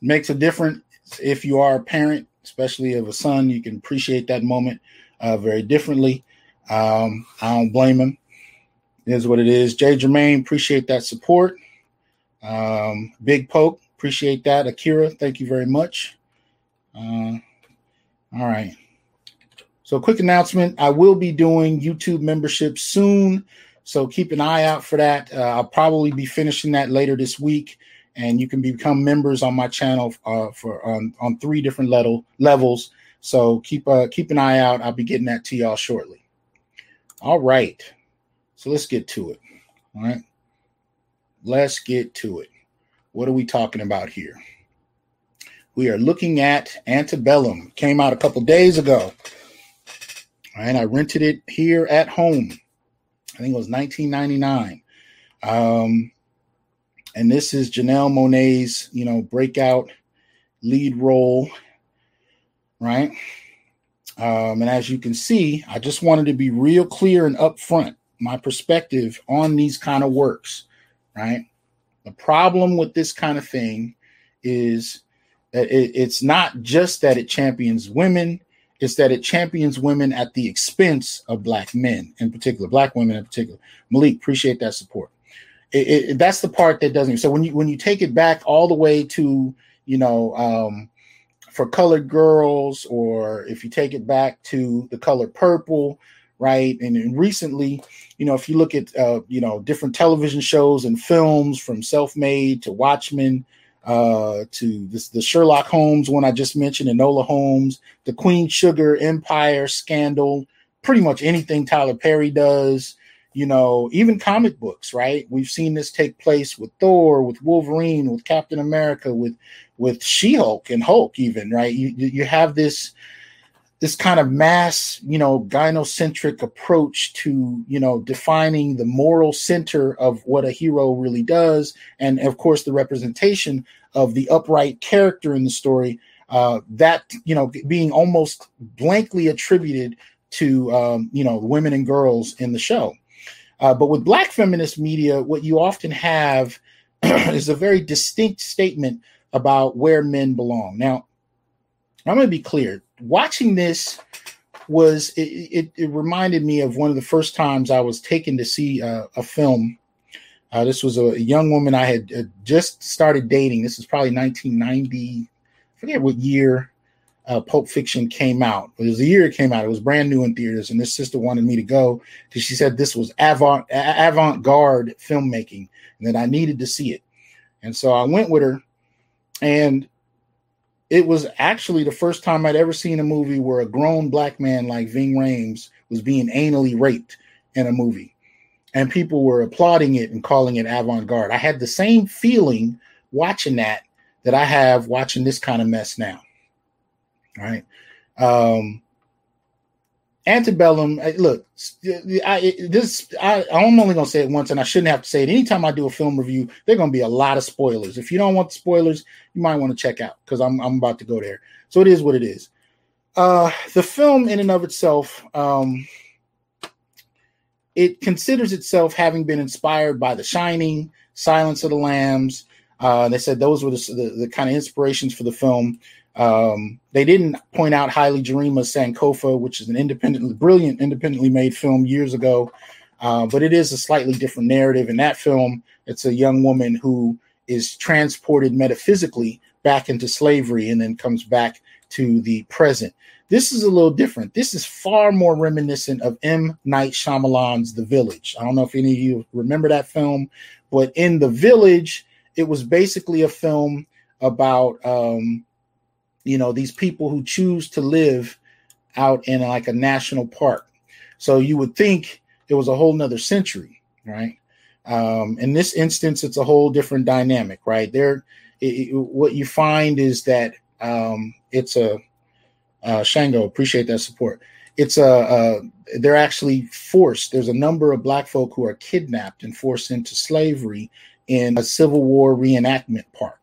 makes a difference if you are a parent, especially of a son. You can appreciate that moment uh, very differently. Um, I don't blame him. It is what it is. Jay Jermaine, appreciate that support. Um, Big Poke, appreciate that. Akira, thank you very much. Uh, all right. So, quick announcement I will be doing YouTube membership soon. So, keep an eye out for that. Uh, I'll probably be finishing that later this week. And you can become members on my channel uh, for on, three different level levels. So keep uh, keep an eye out. I'll be getting that to y'all shortly. All right. So let's get to it. All right. Let's get to it. What are we talking about here? We are looking at Antebellum. Came out a couple days ago. Right. I rented it here at home. I think it was 1999. Um, and this is Janelle Monáe's, you know, breakout lead role, right? Um, and as you can see, I just wanted to be real clear and upfront my perspective on these kind of works, right? The problem with this kind of thing is that it, it's not just that it champions women, it's that it champions women at the expense of black men in particular, black women in particular. Malik, appreciate that support. It, it, that's the part that doesn't. So when you when you take it back all the way to you know um, for colored girls, or if you take it back to the color purple, right? And, and recently, you know, if you look at uh, you know different television shows and films from Self Made to Watchmen uh, to this, the Sherlock Holmes one I just mentioned, Enola Holmes, the Queen Sugar Empire scandal, pretty much anything Tyler Perry does you know, even comic books, right? We've seen this take place with Thor, with Wolverine, with Captain America, with with She-Hulk and Hulk, even, right? You you have this this kind of mass, you know, gynocentric approach to, you know, defining the moral center of what a hero really does, and of course the representation of the upright character in the story. Uh, that you know, being almost blankly attributed to um, you know women and girls in the show. Uh, but with black feminist media, what you often have [clears throat] is a very distinct statement about where men belong. Now, I'm going to be clear. Watching this was it, it, it, reminded me of one of the first times I was taken to see uh, a film. Uh, this was a young woman I had uh, just started dating. This was probably 1990. I forget what year. uh, Pulp Fiction came out. It was the year it came out. It was brand new in theaters, and this sister wanted me to go because she said this was avant avant garde filmmaking, and that I needed to see it. And so I went with her, and it was actually the first time I'd ever seen a movie where a grown black man like Ving Rhames was being anally raped in a movie, and people were applauding it and calling it avant garde. I had the same feeling watching that that I have watching this kind of mess now right? Um, antebellum. Look, I, this I, I'm only gonna say it once, and I shouldn't have to say it. Anytime I do a film review, there're gonna be a lot of spoilers. If you don't want the spoilers, you might want to check out because I'm I'm about to go there. So it is what it is. Uh, the film, in and of itself, um, it considers itself having been inspired by The Shining, Silence of the Lambs. Uh, they said those were the, the, the kind of inspirations for the film. Um, they didn't point out Haile Gerima Sankofa, which is an independently brilliant, independently made film years ago. Uh, but it is a slightly different narrative. In that film, it's a young woman who is transported metaphysically back into slavery and then comes back to the present. This is a little different. This is far more reminiscent of M. Night Shyamalan's The Village. I don't know if any of you remember that film, but in The Village, it was basically a film about um, you know these people who choose to live out in like a national park. So you would think it was a whole nother century right? Um, in this instance it's a whole different dynamic right? There it, it, what you find is that um, it's a uh, shango appreciate that support. It's a, a they're actually forced there's a number of black folk who are kidnapped and forced into slavery in a civil war reenactment park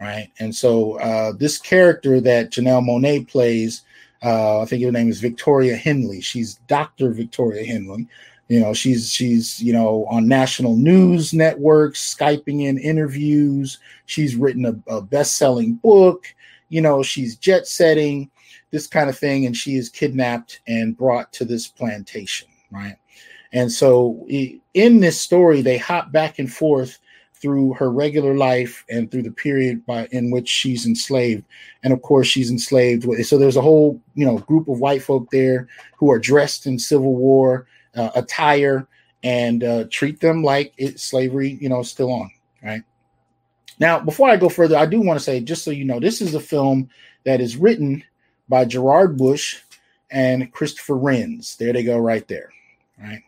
right? And so uh, this character that Janelle Monáe plays, uh, I think her name is Victoria Henley. She's Dr. Victoria Henley. You know, she's she's you know on national news networks, skyping in interviews. She's written a, a best-selling book. You know, she's jet setting, this kind of thing, and she is kidnapped and brought to this plantation, right? And so in this story, they hop back and forth through her regular life and through the period by in which she's enslaved. And of course she's enslaved so there's a whole you know group of white folk there who are dressed in civil war uh, attire and uh, treat them like slavery you know still on right? Now before i go further i do want to say just so you know this is a film that is written by gerard bush and christopher renz there they go right there right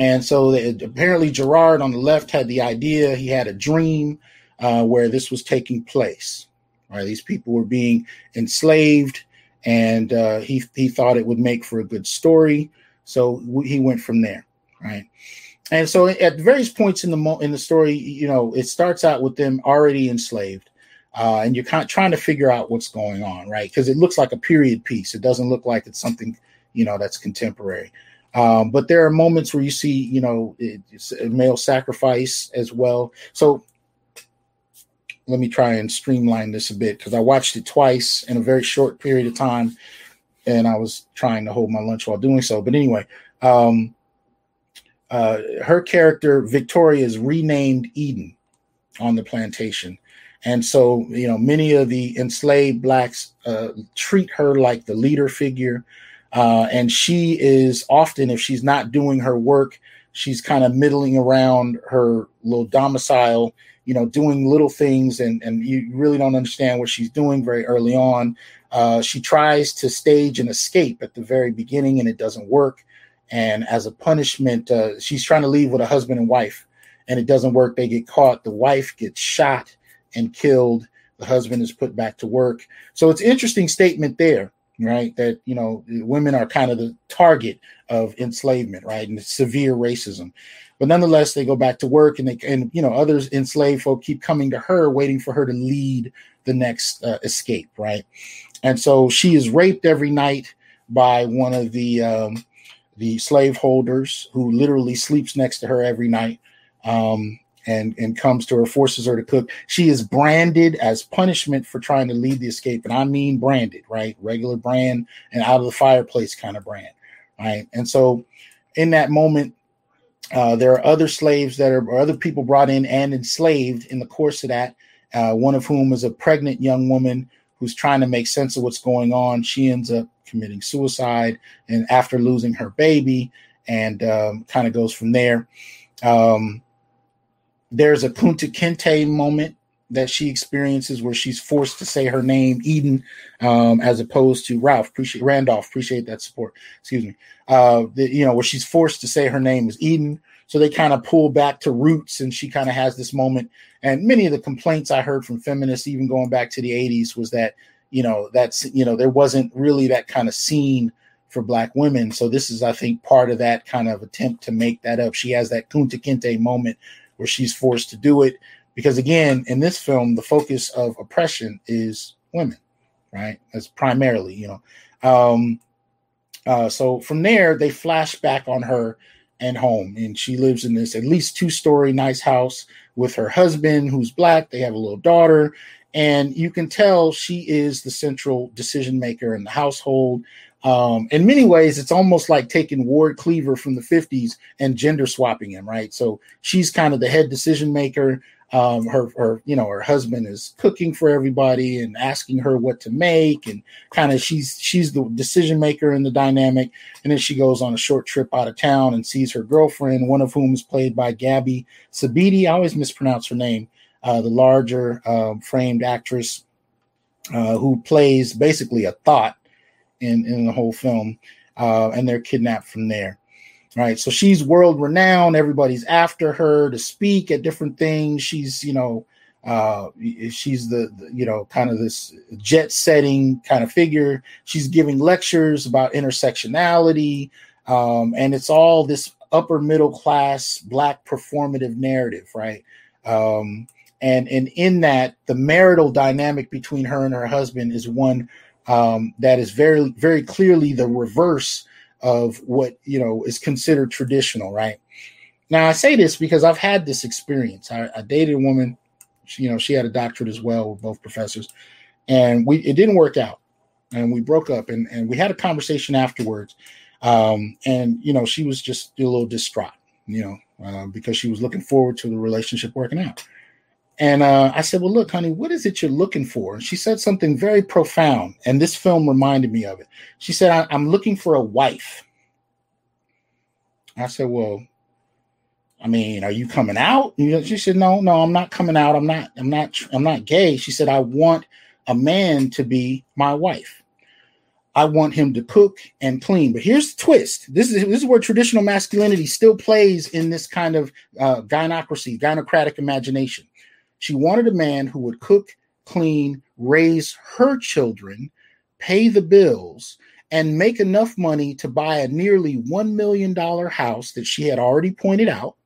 and so apparently Gerard on the left had the idea, he had a dream uh, where this was taking place. Right, these people were being enslaved, and uh, he he thought it would make for a good story, so he went from there. Right, and so at various points in the mo- in the story, you know, it starts out with them already enslaved, uh, and you're kind of trying to figure out what's going on, right? Because it looks like a period piece. It doesn't look like it's something you know that's contemporary. Um, but there are moments where you see, you know, male sacrifice as well. So let me try and streamline this a bit because I watched it twice in a very short period of time, and I was trying to hold my lunch while doing so. But anyway, um, uh, her character Victoria is renamed Eden on the plantation. And so, you know, many of the enslaved blacks uh, treat her like the leader figure. Uh, and she is often, if she's not doing her work, she's kind of middling around her little domicile, you know, doing little things, and, and you really don't understand what she's doing very early on. Uh, she tries to stage an escape at the very beginning, and it doesn't work. And as a punishment, uh, she's trying to leave with a husband and wife, and it doesn't work. They get caught. The wife gets shot and killed. The husband is put back to work. So it's interesting statement there right? That you know women are kind of the target of enslavement, right, and severe racism. But nonetheless, they go back to work, and they and you know others enslaved folk keep coming to her, waiting for her to lead the next uh, escape, right? And so she is raped every night by one of the um, the slaveholders who literally sleeps next to her every night. Um, and and comes to her, forces her to cook. She is branded as punishment for trying to lead the escape, and I mean branded, right? Regular brand and out of the fireplace kind of brand, right? And so, in that moment, uh, there are other slaves that are or other people brought in and enslaved in the course of that, uh, one of whom is a pregnant young woman who's trying to make sense of what's going on. She ends up committing suicide and after losing her baby, and um, kind of goes from there. Um, there's a Kunta Kinte moment that she experiences where she's forced to say her name Eden um, as opposed to Ralph. Appreciate Randolph appreciate that support. Excuse me. Uh, the, you know where she's forced to say her name is Eden. So they kind of pull back to roots and she kind of has this moment. And many of the complaints I heard from feminists even going back to the 80s was that you know that's you know there wasn't really that kind of scene for black women. So this is I think part of that kind of attempt to make that up. She has that Kunta Kinte moment where she's forced to do it. Because again in this film the focus of oppression is women right? That's primarily you know. Um uh so from there they flash back on her and home. And she lives in this at least two story nice house with her husband who's black. They have a little daughter. And you can tell she is the central decision maker in the household um, in many ways, it's almost like taking Ward Cleaver from the 50s and gender swapping him, right? So she's kind of the head decision maker. Um, her her you know her husband is cooking for everybody and asking her what to make and kind of she's she's the decision maker in the dynamic. And then she goes on a short trip out of town and sees her girlfriend one of whom is played by Gabby Sidibe I always mispronounce her name. Uh, the larger uh, framed actress uh, who plays basically a thought in in the whole film uh, and they're kidnapped from there right? So she's world renowned. Everybody's after her to speak at different things. She's, you know, uh, she's the, the, you know, kind of this jet setting kind of figure. She's giving lectures about intersectionality. Um, and it's all this upper middle class black performative narrative, right? Um, and and in that, the marital dynamic between her and her husband is one um, that is very very clearly the reverse of what you know is considered traditional, right? Now I say this because I've had this experience. I, I dated a woman, she, you know, she had a doctorate as well with both professors, and we it didn't work out, and we broke up, and and we had a conversation afterwards, um, and you know she was just a little distraught, you know, uh, because she was looking forward to the relationship working out. And uh, I said, Well, look, honey, what is it you're looking for? And she said something very profound. And this film reminded me of it. She said, I'm looking for a wife. I said, Well, I mean, are you coming out? She said, No, no, I'm not coming out. I'm not, I'm not, I'm not gay. She said, I want a man to be my wife. I want him to cook and clean. But here's the twist. This is this is where traditional masculinity still plays in this kind of uh, gynocracy, gynocratic imagination. She wanted a man who would cook, clean, raise her children, pay the bills, and make enough money to buy a nearly $1 million house that she had already pointed out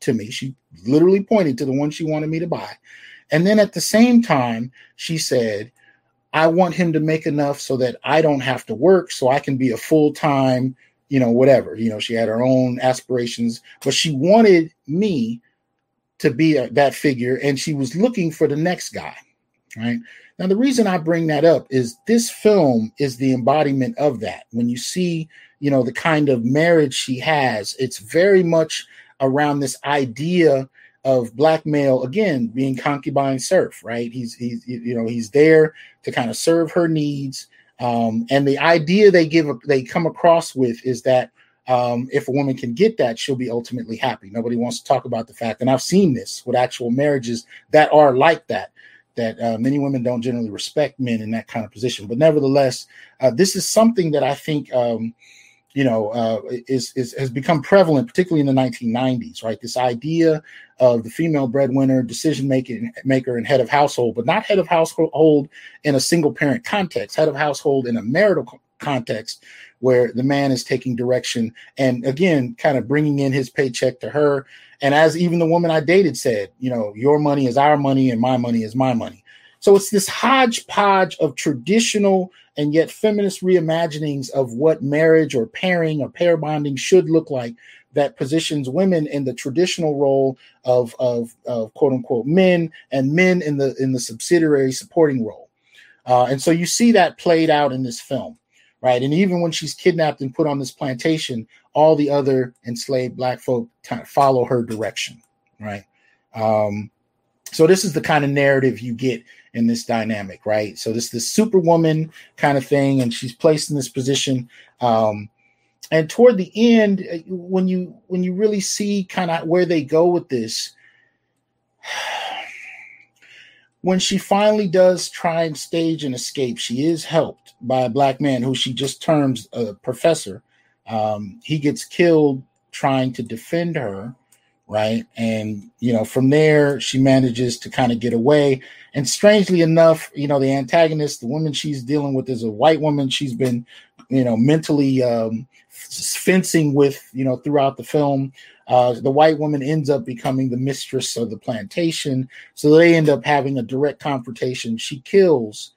to me. She literally pointed to the one she wanted me to buy. And then at the same time, she said, I want him to make enough so that I don't have to work, so I can be a full time, you know, whatever. You know, she had her own aspirations, but she wanted me to be a, that figure, and she was looking for the next guy. Right now, the reason I bring that up is this film is the embodiment of that. When you see, you know, the kind of marriage she has, it's very much around this idea of black male again being concubine serf right he's he's you know he's there to kind of serve her needs um, and the idea they give they come across with is that um, if a woman can get that, she'll be ultimately happy. Nobody wants to talk about the fact, and I've seen this with actual marriages that are like that. That uh, many women don't generally respect men in that kind of position, but nevertheless, uh, this is something that I think um, you know uh, is, is has become prevalent, particularly in the 1990s. Right, this idea of the female breadwinner, decision making maker, and head of household, but not head of household in a single parent context, head of household in a marital context where the man is taking direction and again kind of bringing in his paycheck to her. And as even the woman i dated said you know your money is our money and my money is my money. So it's this hodgepodge of traditional and yet feminist reimaginings of what marriage or pairing or pair bonding should look like that positions women in the traditional role of, of, of quote unquote men and men in the in the subsidiary supporting role. Uh, and so you see that played out in this film right? And even when she's kidnapped and put on this plantation, all the other enslaved black folk kind of follow her direction, right? Um, so this is the kind of narrative you get in this dynamic, right? So this this superwoman kind of thing, and she's placed in this position. Um, and toward the end, uh, when you when you really see kind of where they go with this, when she finally does try and stage an escape, she is helped by a black man who she just terms a professor. Um, he gets killed trying to defend her right? And you know, from there she manages to kind of get away. And strangely enough, you know, the antagonist, the woman she's dealing with, is a white woman. She's been, you know, mentally um, fencing with, you know, throughout the film. Uh, the white woman ends up becoming the mistress of the plantation, so they end up having a direct confrontation. She kills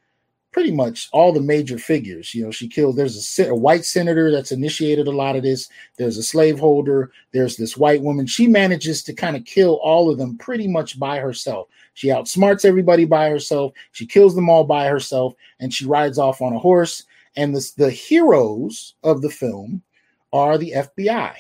pretty much all the major figures. You know, she killed. There's a, a, white senator that's initiated a lot of this. There's a slaveholder. There's this white woman. She manages to kind of kill all of them pretty much by herself. She outsmarts everybody by herself. She kills them all by herself, and she rides off on a horse. And the, the heroes of the film are the FBI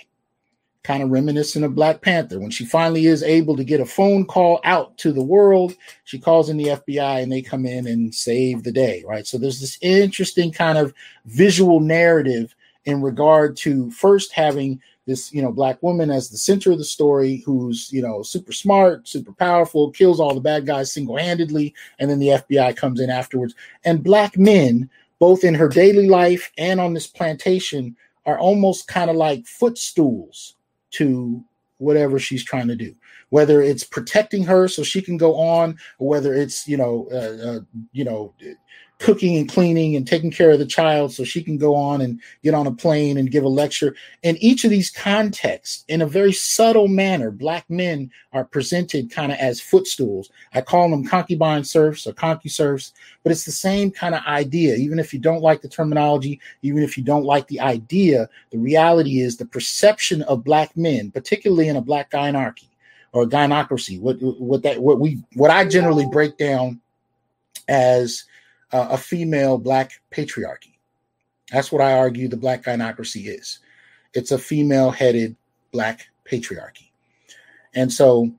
kind of reminiscent of Black Panther. When she finally is able to get a phone call out to the world, she calls in the FBI and they come in and save the day, right? So there's this interesting kind of visual narrative in regard to first having this, you know, black woman as the center of the story who's, you know, super smart, super powerful, kills all the bad guys single-handedly, and then the FBI comes in afterwards. And black men, both in her daily life and on this plantation, are almost kind of like footstools to whatever she's trying to do. Whether it's protecting her so she can go on or whether it's you know uh, uh, you know cooking and cleaning and taking care of the child so she can go on and get on a plane and give a lecture. In each of these contexts, in a very subtle manner, black men are presented kind of as footstools. I call them concubine serfs or concuserfs, but it's the same kind of idea. Even if you don't like the terminology, even if you don't like the idea, the reality is the perception of black men, particularly in a black gynarchy or gynocracy, what what that what we what I generally break down as uh, a female black patriarchy. That's what I argue the black gynocracy is. It's a female headed black patriarchy. And so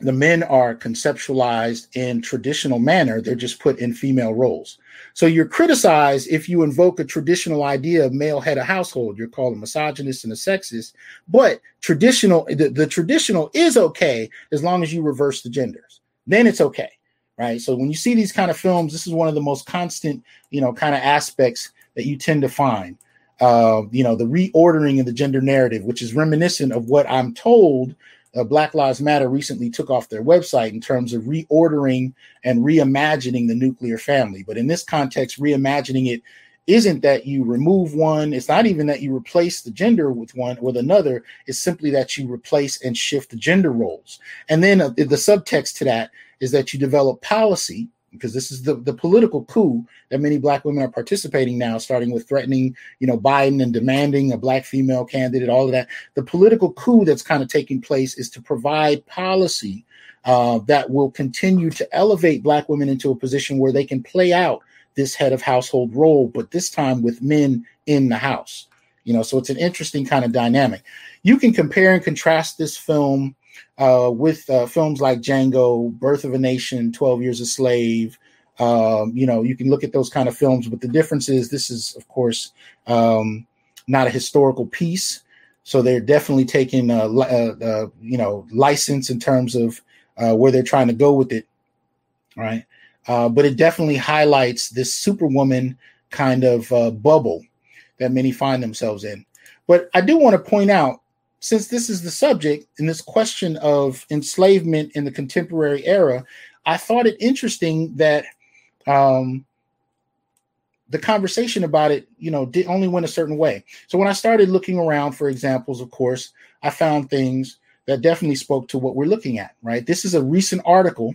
the men are conceptualized in traditional manner, they're just put in female roles. So you're criticized if you invoke a traditional idea of male head of household. You're called a misogynist and a sexist. But traditional, the, the traditional is okay as long as you reverse the genders. Then it's okay right? So when you see these kind of films, this is one of the most constant, you know, kind of aspects that you tend to find. Uh, you know, the reordering of the gender narrative, which is reminiscent of what I'm told uh, Black Lives Matter recently took off their website in terms of reordering and reimagining the nuclear family. But in this context, reimagining it isn't that you remove one, it's not even that you replace the gender with one with another, it's simply that you replace and shift the gender roles. And then uh, the subtext to that is that you develop policy because this is the, the political coup that many black women are participating now, starting with threatening, you know, Biden and demanding a black female candidate, all of that. The political coup that's kind of taking place is to provide policy uh, that will continue to elevate black women into a position where they can play out this head of household role, but this time with men in the house. You know, so it's an interesting kind of dynamic. You can compare and contrast this film uh, with uh, films like Django, Birth of a Nation, 12 Years a Slave. Um, you know, you can look at those kind of films, but the difference is this is, of course, um, not a historical piece. So they're definitely taking a, a, a you know license in terms of uh, where they're trying to go with it, right? Uh, but it definitely highlights this superwoman kind of uh, bubble that many find themselves in. But I do want to point out since this is the subject and this question of enslavement in the contemporary era, I thought it interesting that um, the conversation about it, you know, did only went a certain way. So when I started looking around for examples, of course, I found things that definitely spoke to what we're looking at. Right, this is a recent article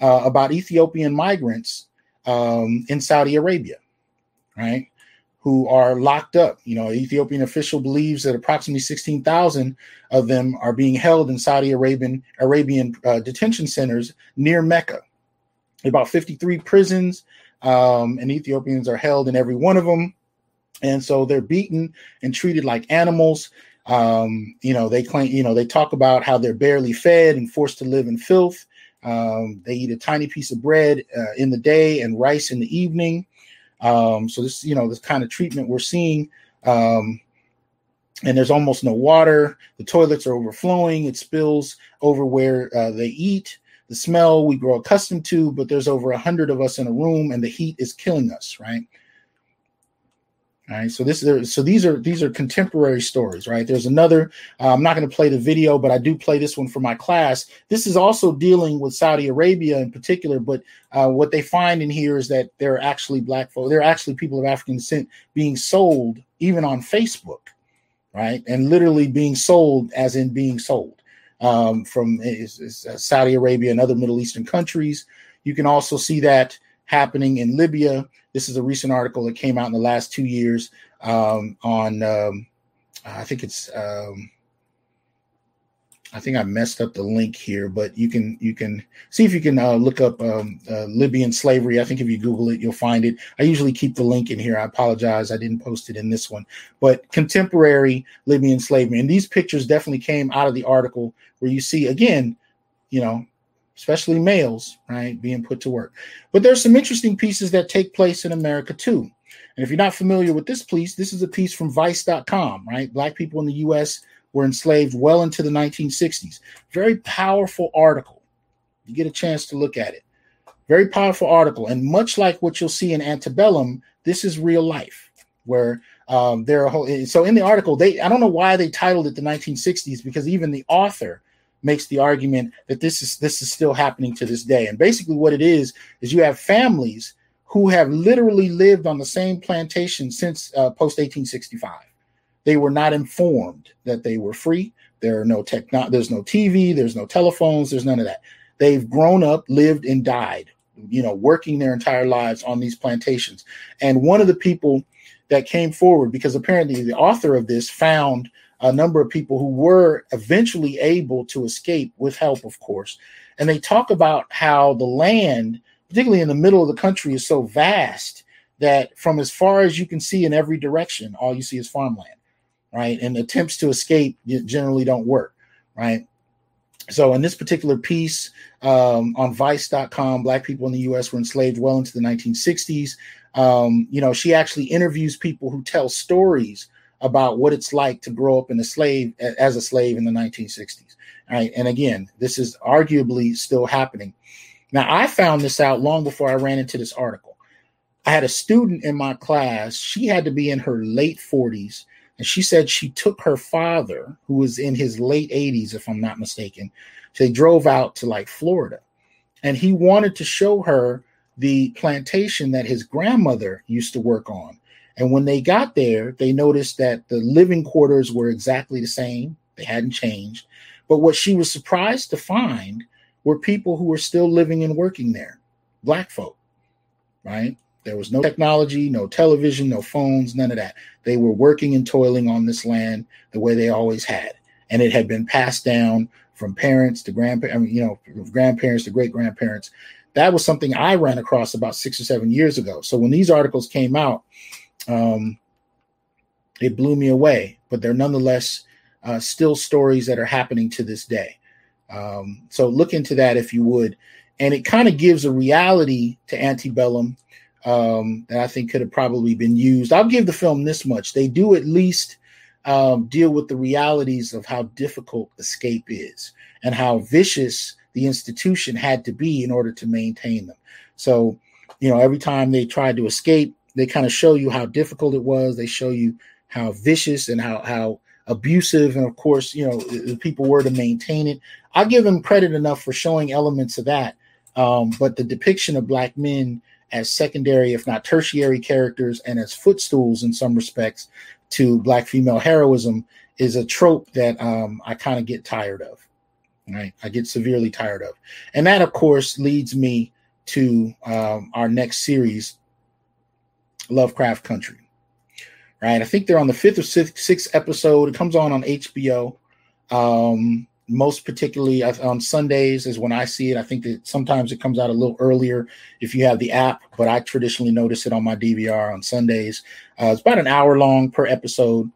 uh, about Ethiopian migrants um, in Saudi Arabia. Right, who are locked up. You know, Ethiopian official believes that approximately 16,000 of them are being held in Saudi Arabian Arabian uh, detention centers near Mecca. About 53 prisons, um, and Ethiopians are held in every one of them. And so they're beaten and treated like animals. Um, you know, they claim, you know, they talk about how they're barely fed and forced to live in filth. Um, they eat a tiny piece of bread uh, in the day and rice in the evening. Um, so this, you know, this kind of treatment we're seeing. Um, and there's almost no water. The toilets are overflowing. It spills over where uh, they eat. The smell we grow accustomed to, but there's over a hundred of us in a room, and the heat is killing us. Right. All right. So this is so these are these are contemporary stories, right? There's another. Uh, I'm not going to play the video, but I do play this one for my class. This is also dealing with Saudi Arabia in particular, but uh, what they find in here is that there are actually black folk. There are actually people of African descent being sold even on Facebook right? And literally being sold, as in being sold um, from uh, Saudi Arabia and other Middle Eastern countries. You can also see that happening in Libya. This is a recent article that came out in the last two years um, on, um, I think it's um, I think I messed up the link here, but you can you can see if you can uh, look up um, uh, Libyan slavery. I think if you Google it, you'll find it. I usually keep the link in here. I apologize, I didn't post it in this one. But contemporary Libyan slavery, and these pictures definitely came out of the article where you see again, you know, especially males, right, being put to work. But there's some interesting pieces that take place in America too. And if you're not familiar with this piece, this is a piece from Vice.com, right? Black people in the U.S were enslaved well into the 1960s. Very powerful article. You get a chance to look at it. Very powerful article. And much like what you'll see in Antebellum, this is real life where um, there are whole, so in the article they I don't know why they titled it the 1960s because even the author makes the argument that this is this is still happening to this day and basically what it is is you have families who have literally lived on the same plantation since uh, post 1865 they were not informed that they were free. There are no tech, there's no TV, there's no telephones, there's none of that. They've grown up, lived, and died, you know, working their entire lives on these plantations. And one of the people that came forward, because apparently the author of this found a number of people who were eventually able to escape with help, of course. And they talk about how the land, particularly in the middle of the country, is so vast that from as far as you can see in every direction, all you see is farmland right? And attempts to escape generally don't work, right? So in this particular piece um, on Vice.com, Black people in the U.S. were enslaved well into the 1960s. Um, you know, she actually interviews people who tell stories about what it's like to grow up in a slave as a slave in the 1960s. Right, and again, this is arguably still happening. Now, I found this out long before I ran into this article. I had a student in my class. She had to be in her late 40s and she said she took her father, who was in his late 80s, if I'm not mistaken. They drove out to like Florida. And he wanted to show her the plantation that his grandmother used to work on. And when they got there, they noticed that the living quarters were exactly the same, they hadn't changed. But what she was surprised to find were people who were still living and working there, black folk, right? There was no technology, no television, no phones, none of that. They were working and toiling on this land the way they always had. And it had been passed down from parents to grandparents, you know, grandparents to great grandparents. That was something I ran across about six or seven years ago. So when these articles came out, um, it blew me away. But they're nonetheless uh, still stories that are happening to this day. Um, so look into that if you would. And it kind of gives a reality to antebellum um, that I think could have probably been used. I'll give the film this much: they do at least um, deal with the realities of how difficult escape is and how vicious the institution had to be in order to maintain them. So, you know, every time they tried to escape, they kind of show you how difficult it was. They show you how vicious and how how abusive, and of course, you know, the people were to maintain it. I'll give them credit enough for showing elements of that. Um, but the depiction of black men as secondary, if not tertiary characters, and as footstools in some respects to black female heroism is a trope that um, I kind of get tired of. Right, I get severely tired of, and that, of course, leads me to um, our next series, Lovecraft Country. Right, I think they're on the fifth or sixth, sixth episode. It comes on on HBO. Um, most particularly on Sundays is when I see it. I think that sometimes it comes out a little earlier if you have the app, but I traditionally notice it on my DVR on Sundays. Uh, it's about an hour long per episode,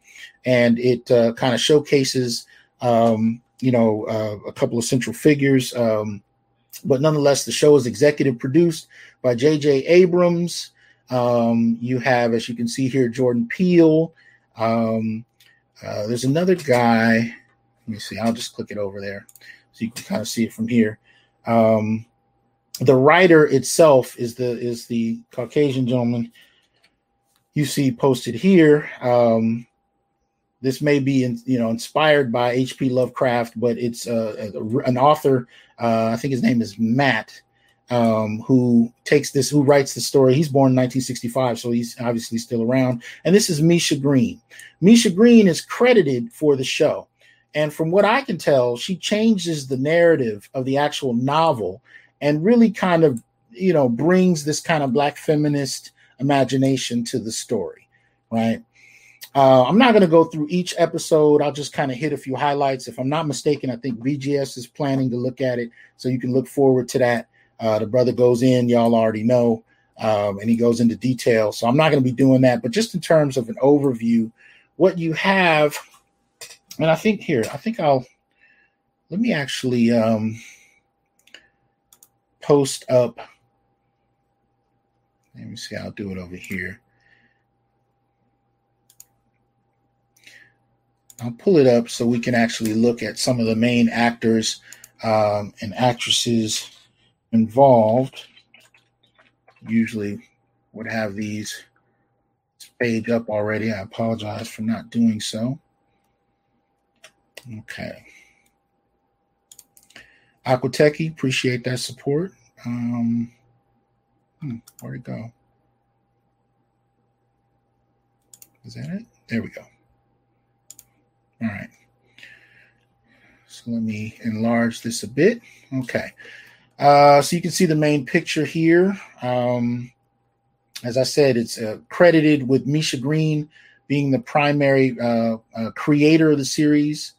and it uh, kind of showcases, um, you know, uh, a couple of central figures. Um, but nonetheless, the show is executive produced by J.J. Abrams. Um, you have, as you can see here, Jordan Peele. Um, uh, there's another guy. Let me see. I'll just click it over there so you can kind of see it from here. Um, the writer itself is the is the Caucasian gentleman you see posted here. Um, this may be in, you know inspired by H.P. Lovecraft, but it's uh, an author. Uh, I think his name is Matt, um, who takes this, who writes the story. He's born in 1965, so he's obviously still around. And this is Misha Green. Misha Green is credited for the show. And from what I can tell, she changes the narrative of the actual novel and really kind of, you know, brings this kind of black feminist imagination to the story, right? Uh, I'm not going to go through each episode. I'll just kind of hit a few highlights. If I'm not mistaken, I think BGS is planning to look at it, so you can look forward to that. Uh, the brother goes in, y'all already know, um, and he goes into detail. So I'm not going to be doing that, but just in terms of an overview, what you have, and I think here, I think I'll let me actually um, post up. Let me see, I'll do it over here. I'll pull it up so we can actually look at some of the main actors um, and actresses involved. Usually would have these page up already. I apologize for not doing so. Okay. Aquateki, appreciate that support. Um, hmm, where'd it go? Is that it? There we go. All right. So let me enlarge this a bit. Okay. Uh, so you can see the main picture here. Um, as I said, it's uh, credited with Misha Green being the primary uh, uh, creator of the series.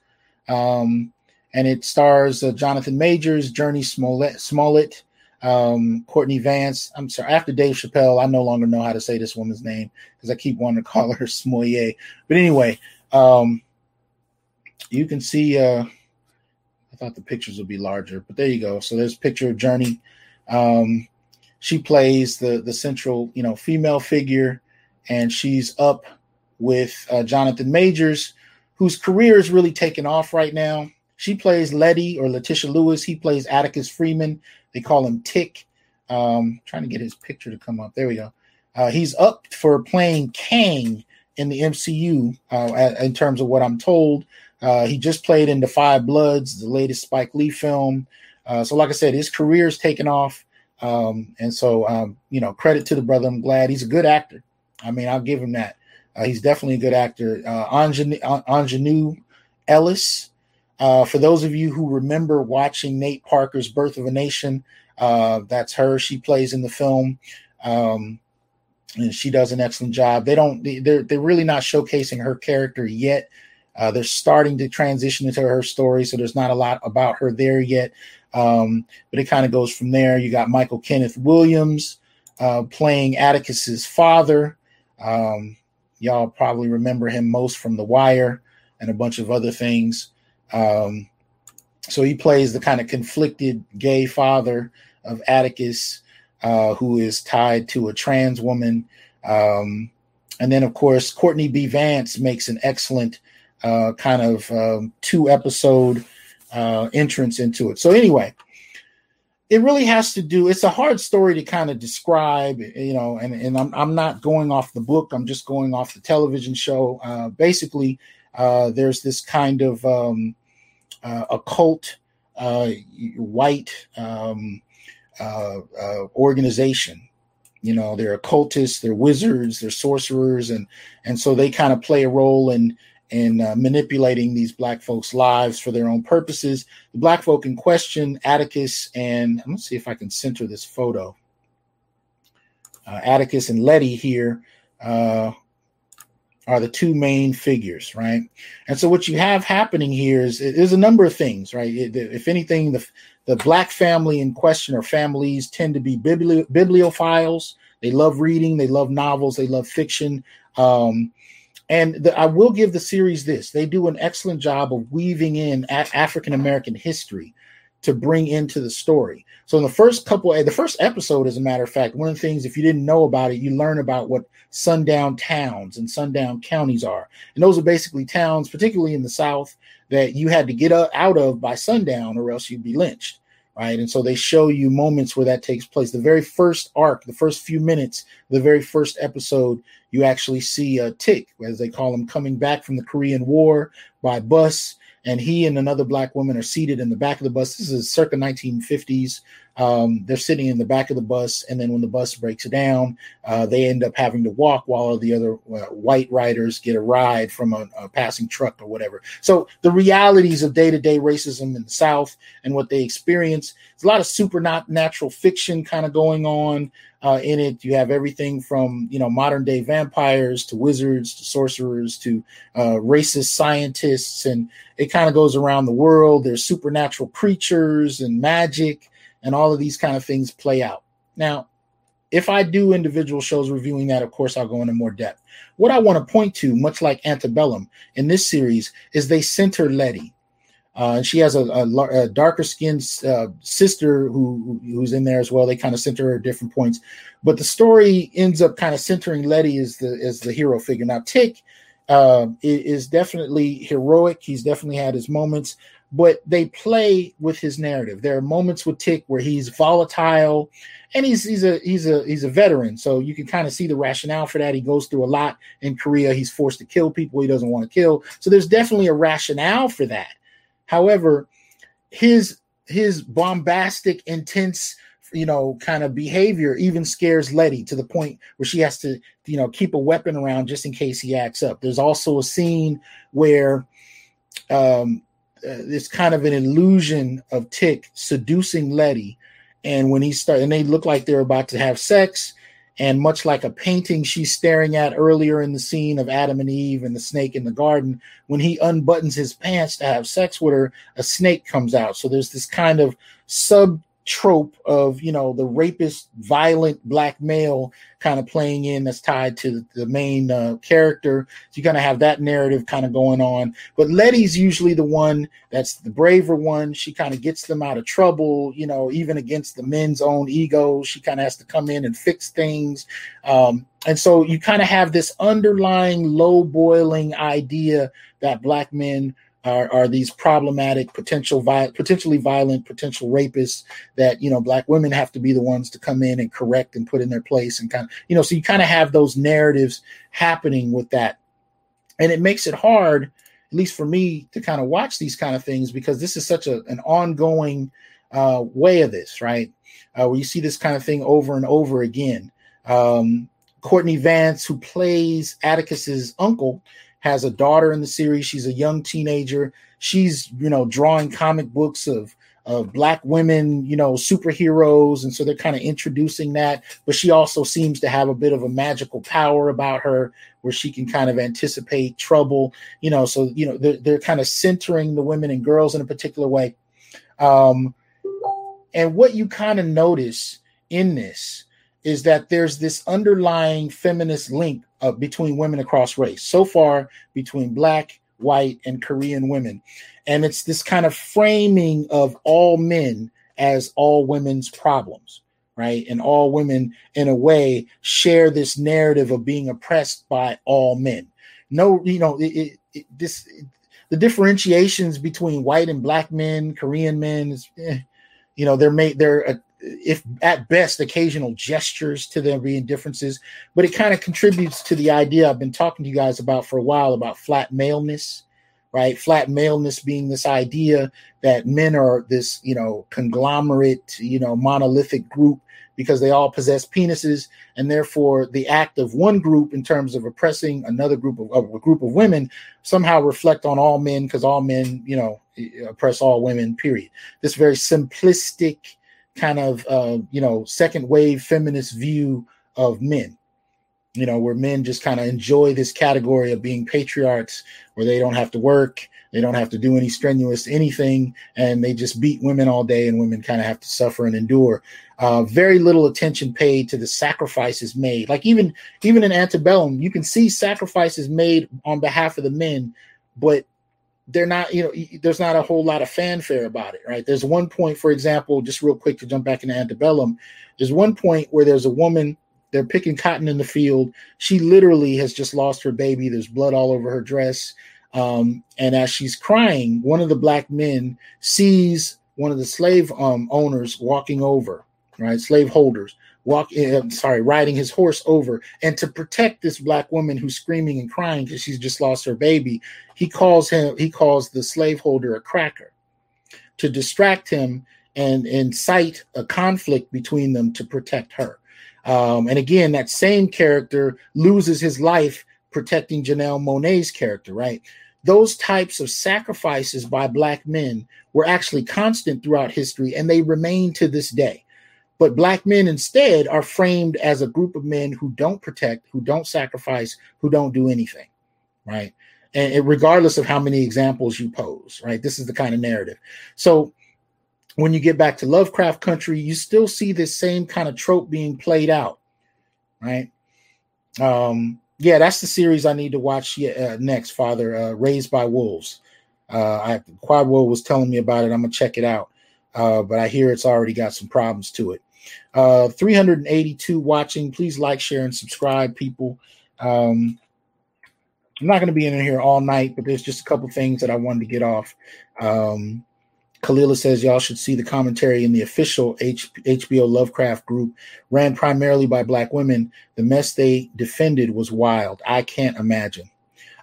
Um, and it stars uh, Jonathan Majors, Jurnee Smollett, Smollett um, Courtney Vance. I'm sorry, after Dave Chappelle, I no longer know how to say this woman's name because I keep wanting to call her [laughs] Smollett. But anyway, um, you can see. Thought the pictures would be larger, but there you go. So there's picture of Jurnee. Um, she plays the the central, you know, female figure, and she's up with uh, Jonathan Majors, whose career is really taking off right now. She plays Letty or Letitia Lewis. He plays Atticus Freeman. They call him Tick. Um, trying to get his picture to come up. There we go. Uh, he's up for playing Kang in the MCU. Uh, in terms of what I'm told, uh, he just played in The Five Bloods, the latest Spike Lee film. Uh, so, like I said, his career is taking off. Um, and so, um, you know, credit to the brother. I'm glad he's a good actor. I mean, I'll give him that. Uh, he's definitely a good actor. Uh, Aunjanue, Ellis. Uh, for those of you who remember watching Nate Parker's Birth of a Nation, uh, that's her. She plays in the film. Um, and she does an excellent job. They don't, they're, they're really not showcasing her character yet. Uh, they're starting to transition into her story, so there's not a lot about her there yet. Um, but it kind of goes from there. You got Michael Kenneth Williams uh, playing Atticus's father. Um, y'all probably remember him most from The Wire and a bunch of other things. Um, so he plays the kind of conflicted gay father of Atticus, uh, who is tied to a trans woman. Um, and then, of course, Courtney B. Vance makes an excellent uh, kind of um, two episode uh, entrance into it. So anyway, it really has to do. It's a hard story to kind of describe, you know. And and I'm I'm not going off the book. I'm just going off the television show. Uh, basically, uh, there's this kind of um, uh, occult uh, white um, uh, uh, organization. You know, they're occultists, they're wizards, they're sorcerers, and and so they kind of play a role in and uh, manipulating these black folks' lives for their own purposes. The black folk in question, Atticus and I'm gonna see if I can center this photo. Uh, Atticus and Letty here uh, are the two main figures, right? And so what you have happening here is there's a number of things, right? It, if anything, the the black family in question or families tend to be bibli- bibliophiles. They love reading, they love novels, they love fiction. Um, and the, I will give the series this: they do an excellent job of weaving in African American history to bring into the story. So in the first couple, eh, the first episode, as a matter of fact, one of the things, if you didn't know about it, you learn about what sundown towns and sundown counties are, and those are basically towns, particularly in the South, that you had to get uh, out of by sundown, or else you'd be lynched, right? And so they show you moments where that takes place. The very first arc, the first few minutes, the very first episode, you actually see a tick, as they call him, coming back from the Korean War by bus and he and another black woman are seated in the back of the bus. This is circa 1950s. Um, they're sitting in the back of the bus, and then when the bus breaks down, uh, they end up having to walk while the other uh, white riders get a ride from a, a, passing truck or whatever. So the realities of day-to-day racism in the South and what they experience. There's a lot of supernatural fiction kind of going on uh, in it. You have everything from you know modern day vampires to wizards to sorcerers to uh, racist scientists, and it kind of goes around the world. There's supernatural creatures and magic, and all of these kind of things play out. Now, if I do individual shows reviewing that, of course, I'll go into more depth. What I want to point to, much like Antebellum in this series, is they center Letty. Uh, and she has a, a, a darker skinned uh, sister who who's in there as well. They kind of center her at different points, but the story ends up kind of centering Letty as the as the hero figure. Now Tick uh, is definitely heroic. He's definitely had his moments, but they play with his narrative. There are moments with Tick where he's volatile, and he's he's a he's a he's a veteran, so you can kind of see the rationale for that. He goes through a lot in Korea. He's forced to kill people he doesn't want to kill, so there's definitely a rationale for that However, his his bombastic, intense, you know, kind of behavior even scares Letty to the point where she has to, you know, keep a weapon around just in case he acts up. There's also a scene where um, uh, it's kind of an illusion of Tick seducing Letty, and when he start and they look like they're about to have sex, and much like a painting she's staring at earlier in the scene of Adam and Eve and the snake in the garden, when he unbuttons his pants to have sex with her, a snake comes out. So there's this kind of sub trope of you know the rapist violent black male kind of playing in that's tied to the main uh, character. So you kind of have that narrative kind of going on. But letty's usually the one that's the braver one. She kind of gets them out of trouble you know even against the men's own egos she kind of has to come in and fix things. Um, and so you kind of have this underlying low boiling idea that black men are, are these problematic potential vi- potentially violent potential rapists that you know black women have to be the ones to come in and correct and put in their place and kind of you know so you kind of have those narratives happening with that. And it makes it hard at least for me to kind of watch these kind of things because this is such a, an ongoing uh, way of this right? Uh, where you see this kind of thing over and over again. Um, courtney vance who plays atticus's uncle has a daughter in the series. She's a young teenager. She's, you know, drawing comic books of of black women, you know, superheroes, and so they're kind of introducing that. But she also seems to have a bit of a magical power about her, where she can kind of anticipate trouble, you know. So you know, they're, they're kind of centering the women and girls in a particular way. Um, and what you kind of notice in this is that there's this underlying feminist link uh, between women across race. So far, between black, white, and Korean women. And it's this kind of framing of all men as all women's problems, right? And all women, in a way, share this narrative of being oppressed by all men. No, you know, it, it, this the differentiations between white and black men, Korean men, is, eh, you know, they're made they're if at best occasional gestures to there being differences, but it kind of contributes to the idea I've been talking to you guys about for a while about flat maleness, right? Flat maleness being this idea that men are this, you know, conglomerate, you know, monolithic group because they all possess penises, and therefore the act of one group in terms of oppressing another group of, of a group of women somehow reflect on all men because all men, you know, oppress all women. Period. This very simplistic kind of uh, you know second wave feminist view of men. You know where men just kind of enjoy this category of being patriarchs where they don't have to work they don't have to do any strenuous anything and they just beat women all day and women kind of have to suffer and endure. Uh, very little attention paid to the sacrifices made. Like even even in antebellum you can see sacrifices made on behalf of the men but they're not, you know, there's not a whole lot of fanfare about it, right? There's one point, for example, just real quick to jump back into antebellum. There's one point where there's a woman, they're picking cotton in the field. She literally has just lost her baby. There's blood all over her dress. Um, and as she's crying, one of the black men sees one of the slave um, owners walking over, right? Slave holders walk uh, sorry riding his horse over. And to protect this black woman who's screaming and crying because she's just lost her baby he calls him he calls the slaveholder a cracker to distract him and incite a conflict between them to protect her. Um, and again that same character loses his life protecting Janelle Monáe's character right? Those types of sacrifices by black men were actually constant throughout history and they remain to this day but black men instead are framed as a group of men who don't protect, who don't sacrifice, who don't do anything, right? And regardless of how many examples you pose, right? This is the kind of narrative. So when you get back to Lovecraft country, you still see this same kind of trope being played out, right? Um, yeah, that's the series I need to watch uh, next, Father. Uh, Raised by Wolves. Uh, I Quadwo was telling me about it. I'm gonna check it out, uh, but I hear it's already got some problems to it. Uh, 382 watching. Please like, share, and subscribe, people. Um, I'm not going to be in here all night, but there's just a couple things that I wanted to get off. Um, Kalila says y'all should see the commentary in the official H- HBO Lovecraft group, ran primarily by black women. The mess they defended was wild. I can't imagine.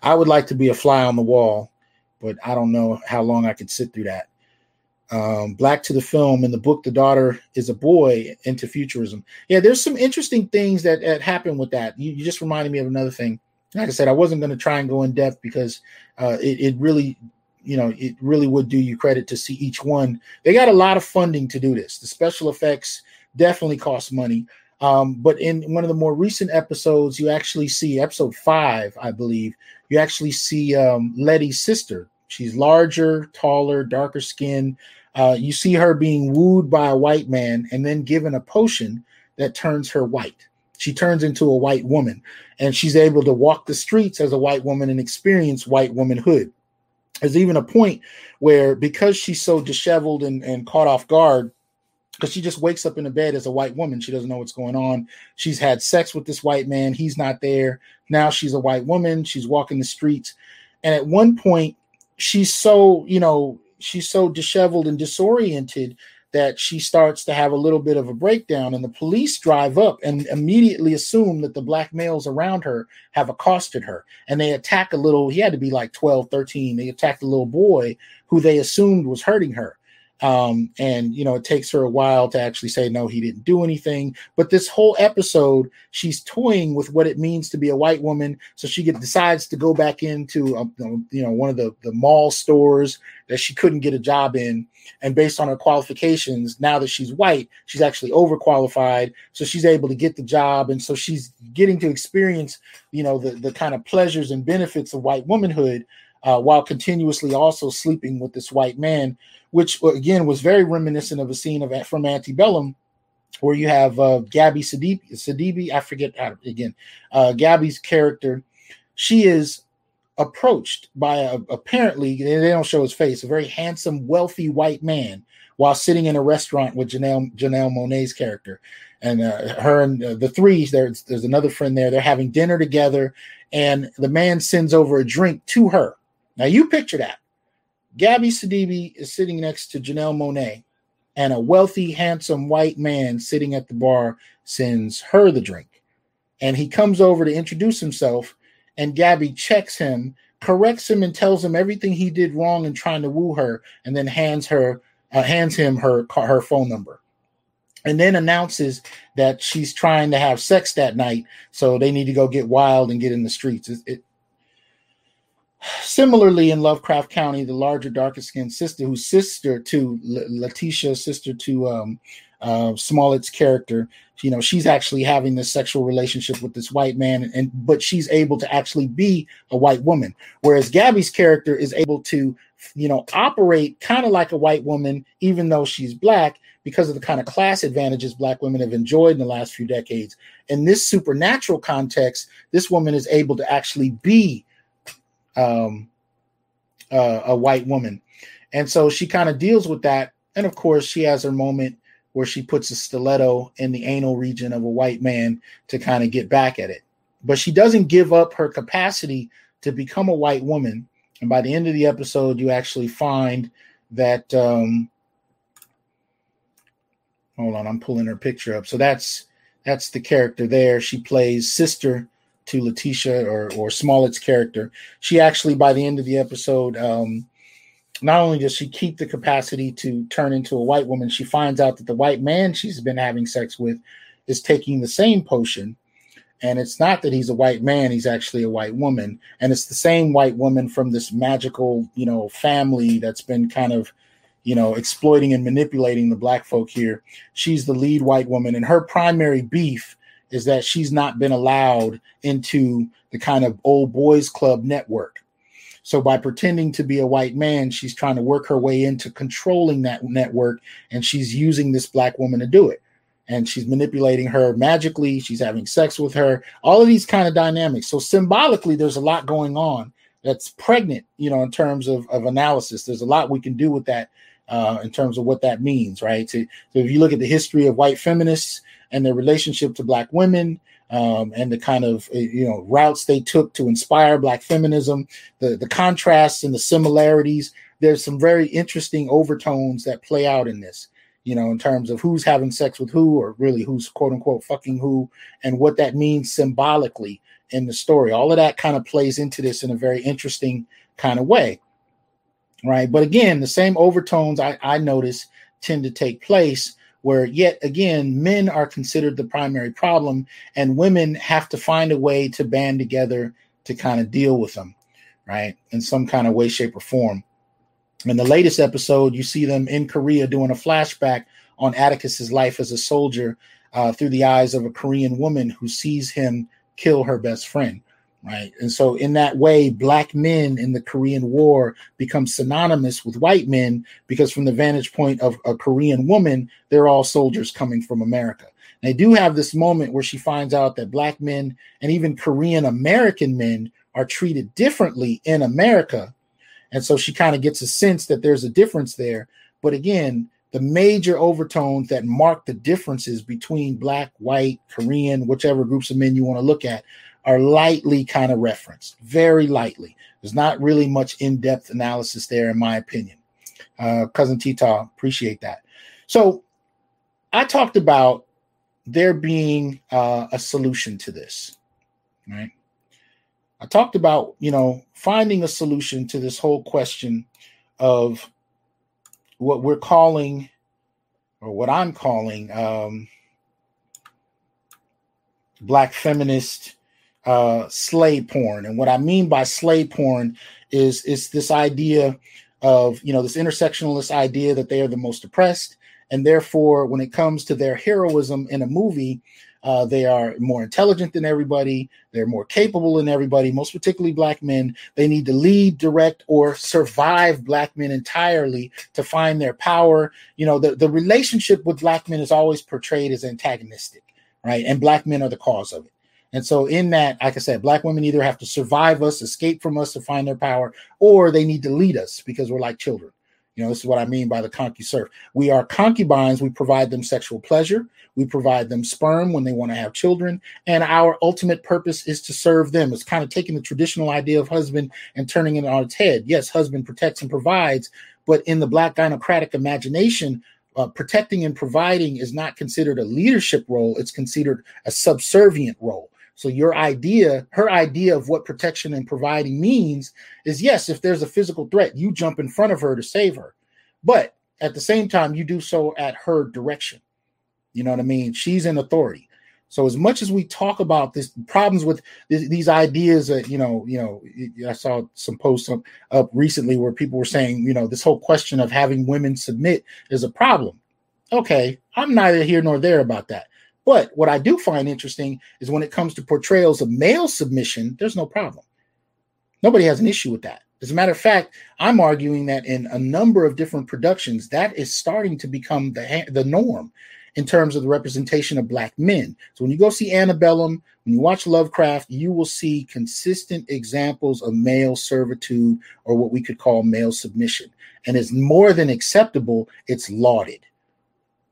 I would like to be a fly on the wall, but I don't know how long I could sit through that um, Black to the Film and the book The Daughter is a Boy into Futurism. Yeah, there's some interesting things that, that happen with that. You, you, just reminded me of another thing. Like I said, I wasn't going to try and go in depth because uh, it, it really, you know, it really would do you credit to see each one. They got a lot of funding to do this. The special effects definitely cost money. Um, but in one of the more recent episodes, you actually see episode five, I believe, you actually see um, Letty's sister. She's larger, taller, darker skin. Uh, you see her being wooed by a white man and then given a potion that turns her white. She turns into a white woman and she's able to walk the streets as a white woman and experience white womanhood. There's even a point where, because she's so disheveled and, and caught off guard, because she just wakes up in the bed as a white woman. She doesn't know what's going on. She's had sex with this white man. He's not there. Now she's a white woman. She's walking the streets. And at one point, she's so, you know, she's so disheveled and disoriented that she starts to have a little bit of a breakdown and the police drive up and immediately assume that the black males around her have accosted her. And they attack a little he had to be like 12 13 they attacked a little boy who they assumed was hurting her um, and you know it takes her a while to actually say no he didn't do anything. But this whole episode she's toying with what it means to be a white woman. So she get, decides to go back into um, you know one of the, the mall stores that she couldn't get a job in. And based on her qualifications now that she's white she's actually overqualified. So she's able to get the job. And so she's getting to experience you know the, the kind of pleasures and benefits of white womanhood uh, while continuously also sleeping with this white man which again was very reminiscent of a scene of from Antebellum, where you have uh, Gabby Sidibe, Sidibe, I forget again, uh, Gabby's character. She is approached by a, apparently they don't show his face, a very handsome, wealthy white man while sitting in a restaurant with Janelle Janelle Monáe's character, and uh, her and uh, the three. There's there's another friend there. They're having dinner together, and the man sends over a drink to her. Now you picture that Gabby Sidibe is sitting next to Janelle Monáe, and a wealthy, handsome white man sitting at the bar sends her the drink. And he comes over to introduce himself, and Gabby checks him, corrects him, and tells him everything he did wrong in trying to woo her, and then hands her uh, hands him her her phone number and then announces that she's trying to have sex that night, so they need to go get wild and get in the streets. It, it, Similarly, in Lovecraft County, the larger, darker skinned sister, who's sister to Letitia, sister to um, uh, Smollett's character, you know, she's actually having this sexual relationship with this white man, and but she's able to actually be a white woman, whereas Gabby's character is able to, you know, operate kind of like a white woman, even though she's black, because of the kind of class advantages black women have enjoyed in the last few decades. In this supernatural context, this woman is able to actually be um, uh, a white woman. And so she kind of deals with that. And of course, she has her moment where she puts a stiletto in the anal region of a white man to kind of get back at it. But she doesn't give up her capacity to become a white woman. And by the end of the episode, you actually find that. Um, hold on, I'm pulling her picture up. So that's that's the character there. She plays sister to Letitia or or Smollett's character. She actually, by the end of the episode, um, not only does she keep the capacity to turn into a white woman, she finds out that the white man she's been having sex with is taking the same potion. And it's not that he's a white man, he's actually a white woman. And it's the same white woman from this magical, you know, family that's been kind of, you know, exploiting and manipulating the black folk here. She's the lead white woman, and her primary beef is that she's not been allowed into the kind of old boys club network so by pretending to be a white man, she's trying to work her way into controlling that network, and she's using this black woman to do it. And she's manipulating her magically. She's having sex with her. All of these kind of dynamics. So symbolically, there's a lot going on that's pregnant, you know, in terms of, of analysis. There's a lot we can do with that uh, in terms of what that means, right? So, so if you look at the history of white feminists and their relationship to black women, um, and the kind of uh, you know routes they took to inspire black feminism, the the contrasts and the similarities. There's some very interesting overtones that play out in this, you know, in terms of who's having sex with who, or really who's quote unquote fucking who, and what that means symbolically in the story. All of that kind of plays into this in a very interesting kind of way, right? But again, the same overtones I, I notice tend to take place where yet again men are considered the primary problem and women have to find a way to band together to kind of deal with them right? In some kind of way shape or form. In the latest episode you see them in korea doing a flashback on atticus's life as a soldier uh, through the eyes of a korean woman who sees him kill her best friend right? And so, in that way, black men in the Korean War become synonymous with white men because, from the vantage point of a Korean woman, they're all soldiers coming from America. And they do have this moment where she finds out that black men and even Korean American men are treated differently in America. And so she kind of gets a sense that there's a difference there. But again, the major overtones that mark the differences between black, white, Korean, whichever groups of men you want to look at are lightly kind of referenced, very lightly. There's not really much in depth analysis there, in my opinion. Uh, Cousin Tita, appreciate that. So I talked about there being uh, a solution to this, right? I talked about, you know, finding a solution to this whole question of what we're calling, or what I'm calling, um, black feminist uh, slay porn. And what I mean by slay porn is is this idea of you know this intersectionalist idea that they are the most oppressed, and therefore when it comes to their heroism in a movie. Uh, they are more intelligent than everybody. They're more capable than everybody, most particularly black men. They need to lead, direct, or survive black men entirely to find their power. You know, the, the relationship with black men is always portrayed as antagonistic, right? And black men are the cause of it. And so, in that, like I said, black women either have to survive us, escape from us to find their power, or they need to lead us because we're like children. You know, this is what I mean by the ConcuServe. We are concubines. We provide them sexual pleasure. We provide them sperm when they want to have children. And our ultimate purpose is to serve them. It's kind of taking the traditional idea of husband and turning it on its head. Yes, husband protects and provides, but in the black gynocratic imagination, uh, protecting and providing is not considered a leadership role. It's considered a subservient role. So your idea, her idea of what protection and providing means is yes, if there's a physical threat, you jump in front of her to save her. But at the same time, you do so at her direction. You know what I mean? She's in authority. So as much as we talk about this problems with this, these ideas that you know, you know, I saw some posts up, up recently where people were saying, you know, this whole question of having women submit is a problem. Okay, I'm neither here nor there about that. But what I do find interesting is when it comes to portrayals of male submission, there's no problem. Nobody has an issue with that. As a matter of fact, I'm arguing that in a number of different productions, that is starting to become the the norm. in terms of the representation of black men. So when you go see Antebellum, when you watch Lovecraft, you will see consistent examples of male servitude or what we could call male submission. And it's more than acceptable, it's lauded.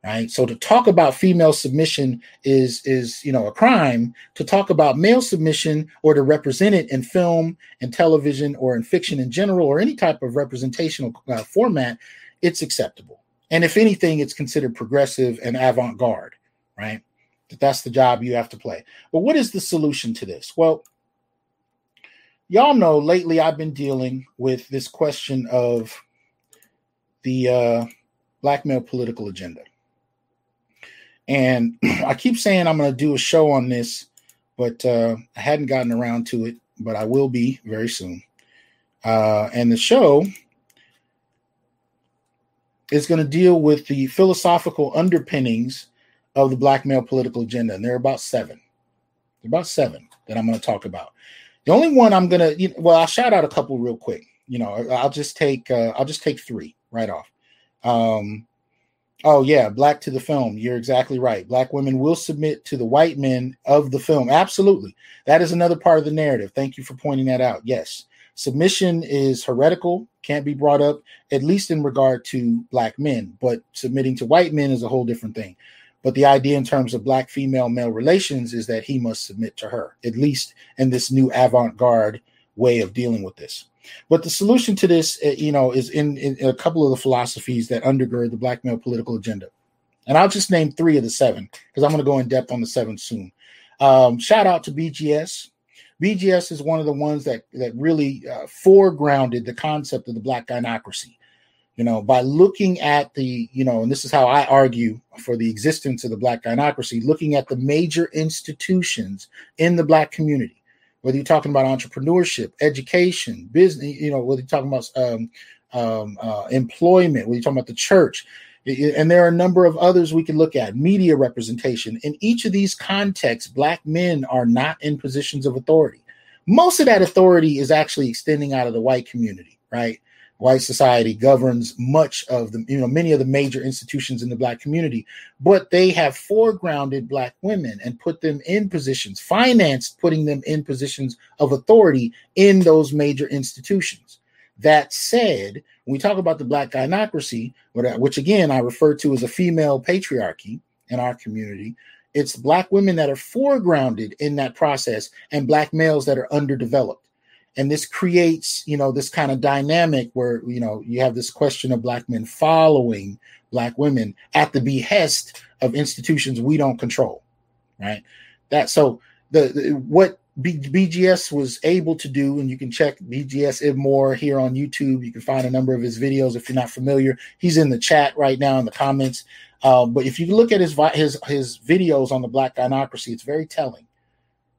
Right. So to talk about female submission is is you know a crime. To talk about male submission or to represent it in film and television or in fiction in general or any type of representational uh, format, it's acceptable. And if anything, it's considered progressive and avant-garde. Right. That's the job you have to play. But what is the solution to this? Well, y'all know lately I've been dealing with this question of the uh, black male political agenda. And [clears throat] I keep saying I'm going to do a show on this, but uh, I hadn't gotten around to it, but I will be very soon. Uh, and the show is going to deal with the philosophical underpinnings of the black male political agenda. And there are about seven. There are about seven that I'm going to talk about. The only one I'm going to, you know, well, I'll shout out a couple real quick. You know, I'll just take, uh, I'll just take three right off. Um, Oh yeah, black to the film. You're exactly right. Black women will submit to the white men of the film. Absolutely. That is another part of the narrative. Thank you for pointing that out. Yes. Submission is heretical, can't be brought up at least in regard to black men, but submitting to white men is a whole different thing. But the idea in terms of black female male relations is that he must submit to her, at least in this new avant-garde way of dealing with this. But the solution to this, uh, you know, is in, in, a couple of the philosophies that undergird the black male political agenda. And I'll just name three of the seven because I'm going to go in depth on the seven soon. Um, shout out to BGS. BGS is one of the ones that that really uh, foregrounded the concept of the black gynocracy. You know, by looking at the, you know, and this is how I argue for the existence of the black gynocracy, looking at the major institutions in the black community whether you're talking about entrepreneurship, education, business, you know, whether you're talking about um, um, uh, employment, whether you're talking about the church, and there are a number of others we can look at, media representation. In each of these contexts, Black men are not in positions of authority. Most of that authority is actually extending out of the white community, right? White society governs much of the, you know, many of the major institutions in the black community, but they have foregrounded black women and put them in positions, financed putting them in positions of authority in those major institutions. That said, when we talk about the black gynocracy, which again I refer to as a female patriarchy in our community, it's black women that are foregrounded in that process and black males that are underdeveloped and this creates you know this kind of dynamic where you know you have this question of black men following black women at the behest of institutions we don't control right? That so the, the what B, bgs was able to do and you can check bgs more here on youtube. You can find a number of his videos if you're not familiar. He's in the chat right now in the comments. Um, but if you look at his his his videos on the black gynocracy it's very telling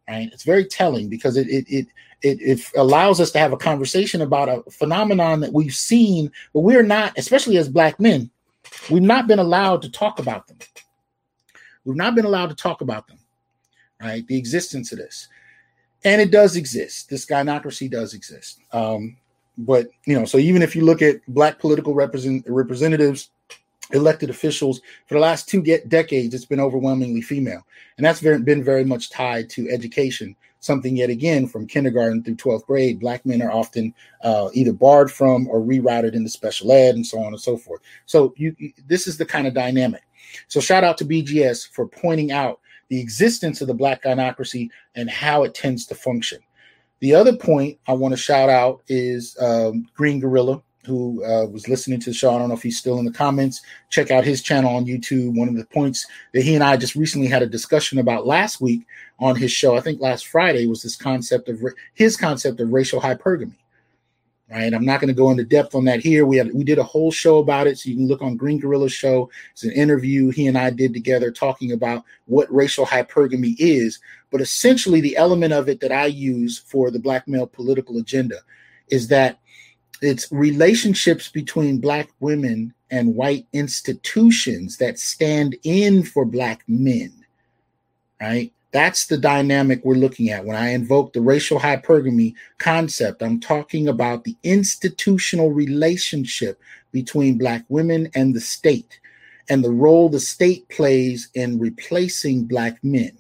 right? It's very telling because it it it it, it allows us to have a conversation about a phenomenon that we've seen, but we're not, especially as black men, we've not been allowed to talk about them. We've not been allowed to talk about them, right? The existence of this. And it does exist. This gynocracy does exist. Um, but, you know, so even if you look at black political represent, representatives, elected officials for the last two decades, it's been overwhelmingly female. And that's very, been very much tied to education something yet again from kindergarten through 12th grade. Black men are often uh, either barred from or rerouted into special ed and so on and so forth. So you, this is the kind of dynamic. So shout out to BGS for pointing out the existence of the black gynocracy and how it tends to function. The other point I want to shout out is um, Green Gorilla, who uh, was listening to the show. I don't know if he's still in the comments. Check out his channel on YouTube. One of the points that he and I just recently had a discussion about last week on his show, I think last Friday, was this concept of his concept of racial hypergamy. Right, I'm not going to go into depth on that here. We had we did a whole show about it, so you can look on Green Gorilla Show. It's an interview he and I did together talking about what racial hypergamy is. But essentially, the element of it that I use for the black male political agenda is that it's relationships between black women and white institutions that stand in for black men right that's the dynamic we're looking at when i invoke the racial hypergamy concept i'm talking about the institutional relationship between black women and the state and the role the state plays in replacing black men.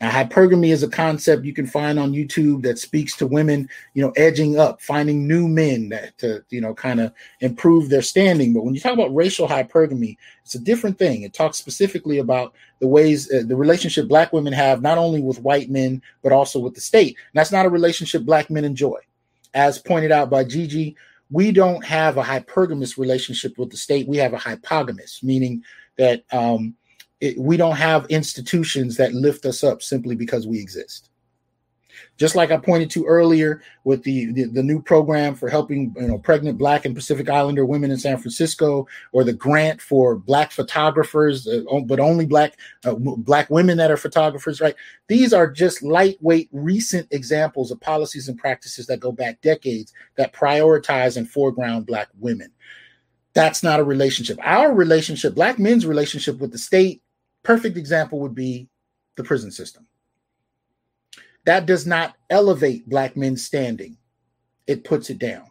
Now, hypergamy is a concept you can find on YouTube that speaks to women, you know, edging up, finding new men that to, you know, kind of improve their standing. But when you talk about racial hypergamy, it's a different thing. It talks specifically about the ways, uh, the relationship black women have not only with white men, but also with the state. And that's not a relationship black men enjoy. As pointed out by Gigi, we don't have a hypergamous relationship with the state. We have a hypogamous, meaning that um, it, we don't have institutions that lift us up simply because we exist. Just like I pointed to earlier with the, the, the new program for helping you know pregnant Black and Pacific Islander women in San Francisco, or the grant for Black photographers, uh, but only Black uh, Black women that are photographers. Right? These are just lightweight, recent examples of policies and practices that go back decades that prioritize and foreground Black women. That's not a relationship. Our relationship, Black men's relationship with the state, perfect example would be the prison system. That does not elevate black men's standing. It puts it down.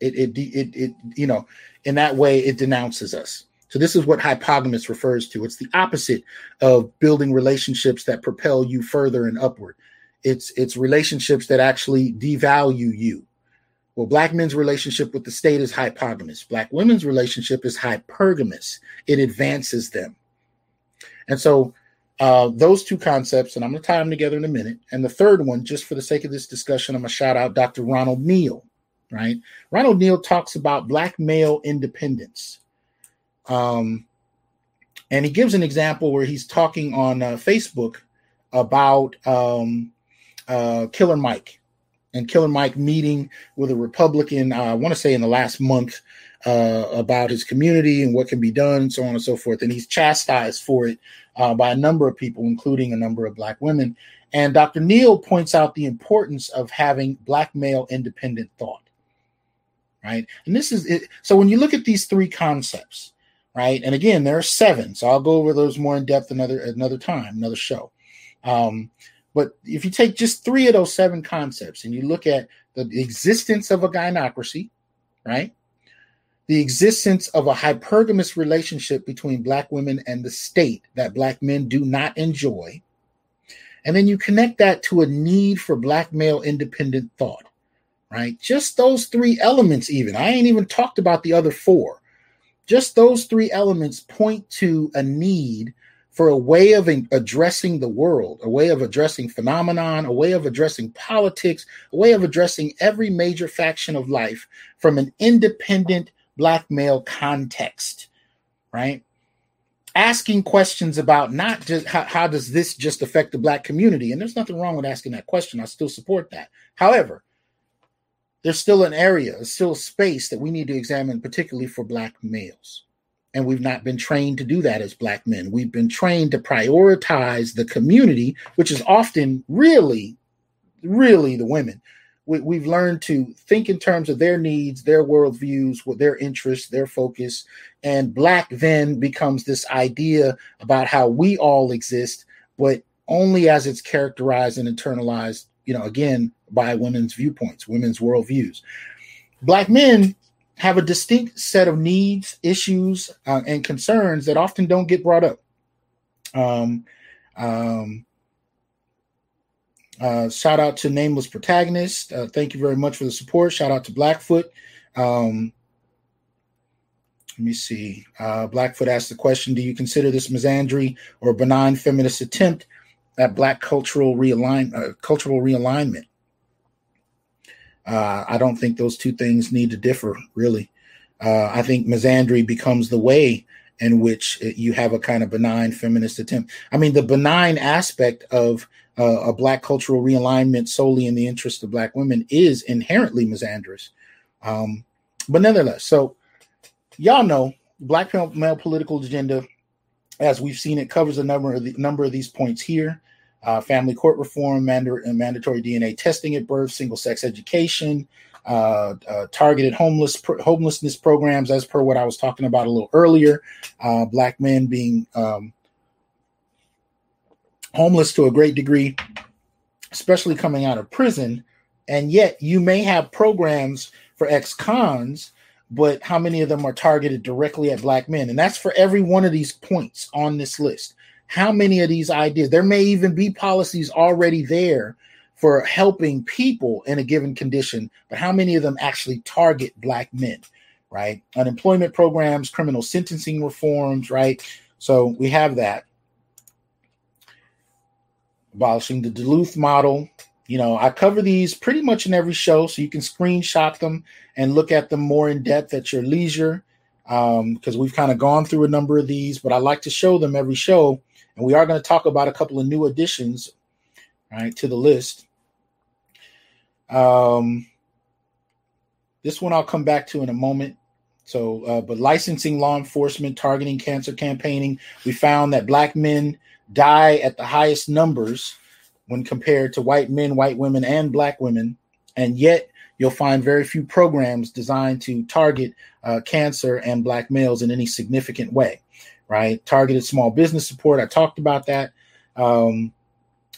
It, it it it you know in that way it denounces us. So this is what hypogamous refers to. It's the opposite of building relationships that propel you further and upward. It's it's relationships that actually devalue you. Well black men's relationship with the state is hypogamous. Black women's relationship is hypergamous. It advances them and so uh, those two concepts, and I'm going to tie them together in a minute. And the third one, just for the sake of this discussion, I'm going to shout out Dr. Ronald Neal, right? Ronald Neal talks about black male independence. Um, and he gives an example where he's talking on uh, Facebook about um, uh, Killer Mike and Killer Mike meeting with a Republican, uh, I want to say in the last month, uh, about his community and what can be done, and so on and so forth. And he's chastised for it uh, by a number of people, including a number of Black women. And Dr. Neal points out the importance of having Black male independent thought. Right. And this is it. So when you look at these three concepts, right, and again, there are seven. So I'll go over those more in depth another another time, another show. Um, but if you take just three of those seven concepts and you look at the existence of a gynocracy, right? The existence of a hypergamous relationship between black women and the state that black men do not enjoy. And then you connect that to a need for black male independent thought, right? Just those three elements, even. I ain't even talked about the other four. Just those three elements point to a need for a way of addressing the world, a way of addressing phenomenon, a way of addressing politics, a way of addressing every major faction of life from an independent black male context, right? Asking questions about not just how, how does this just affect the black community? And there's nothing wrong with asking that question. I still support that. However, there's still an area, still a space that we need to examine, particularly for black males. And we've not been trained to do that as black men. We've been trained to prioritize the community, which is often really, really the women we, have learned to think in terms of their needs, their worldviews, what their interests, their focus. And black then becomes this idea about how we all exist, but only as it's characterized and internalized, you know, again, by women's viewpoints, women's worldviews. Black men have a distinct set of needs, issues, uh, and concerns that often don't get brought up. Um, um, uh, shout out to Nameless Protagonist. Uh, thank you very much for the support. Shout out to Blackfoot. Um, let me see. Uh, Blackfoot asked the question Do you consider this misandry or benign feminist attempt at Black cultural, realign, uh, cultural realignment? Uh, I don't think those two things need to differ, really. Uh, I think misandry becomes the way in which you have a kind of benign feminist attempt. I mean, the benign aspect of uh, a black cultural realignment solely in the interest of black women is inherently misandrous. Um, but nonetheless, so y'all know black male political agenda, as we've seen it, covers a number of the number of these points here. Uh, family court reform, manda- mandatory DNA testing at birth, single sex education, uh, uh, targeted homeless homelessness programs, as per what I was talking about a little earlier. Uh, black men being um, homeless to a great degree, especially coming out of prison. And yet, you may have programs for ex cons, but how many of them are targeted directly at black men? And that's for every one of these points on this list. How many of these ideas? There may even be policies already there for helping people in a given condition, but how many of them actually target black men, right? Unemployment programs, criminal sentencing reforms, right? So we have that. Abolishing the Duluth model. You know, I cover these pretty much in every show, so you can screenshot them and look at them more in depth at your leisure. Because um, we've kind of gone through a number of these, but I like to show them every show. And we are going to talk about a couple of new additions, right, to the list. Um, this one I'll come back to in a moment. So, uh, but licensing law enforcement, targeting cancer campaigning, we found that black men die at the highest numbers when compared to white men, white women, and black women. And yet, you'll find very few programs designed to target uh, cancer and black males in any significant way, right? Targeted small business support, I talked about that. Um,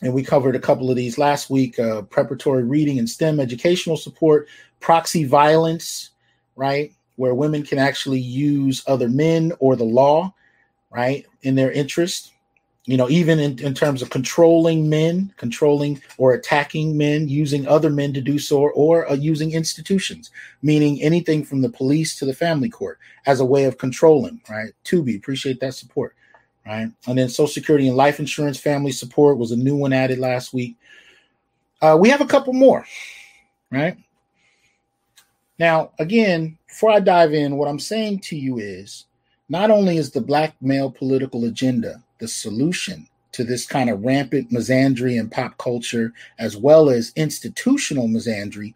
and we covered a couple of these last week uh, preparatory reading and STEM educational support, proxy violence, right? Where women can actually use other men or the law, right, in their interest. You know, even in, in terms of controlling men, controlling or attacking men, using other men to do so, or, uh, using institutions, meaning anything from the police to the family court as a way of controlling, right? Tubi, appreciate that support right? And then Social Security and life insurance family support was a new one added last week. Uh, we have a couple more, right? Now, again, before I dive in, what I'm saying to you is not only is the black male political agenda the solution to this kind of rampant misandry in pop culture, as well as institutional misandry,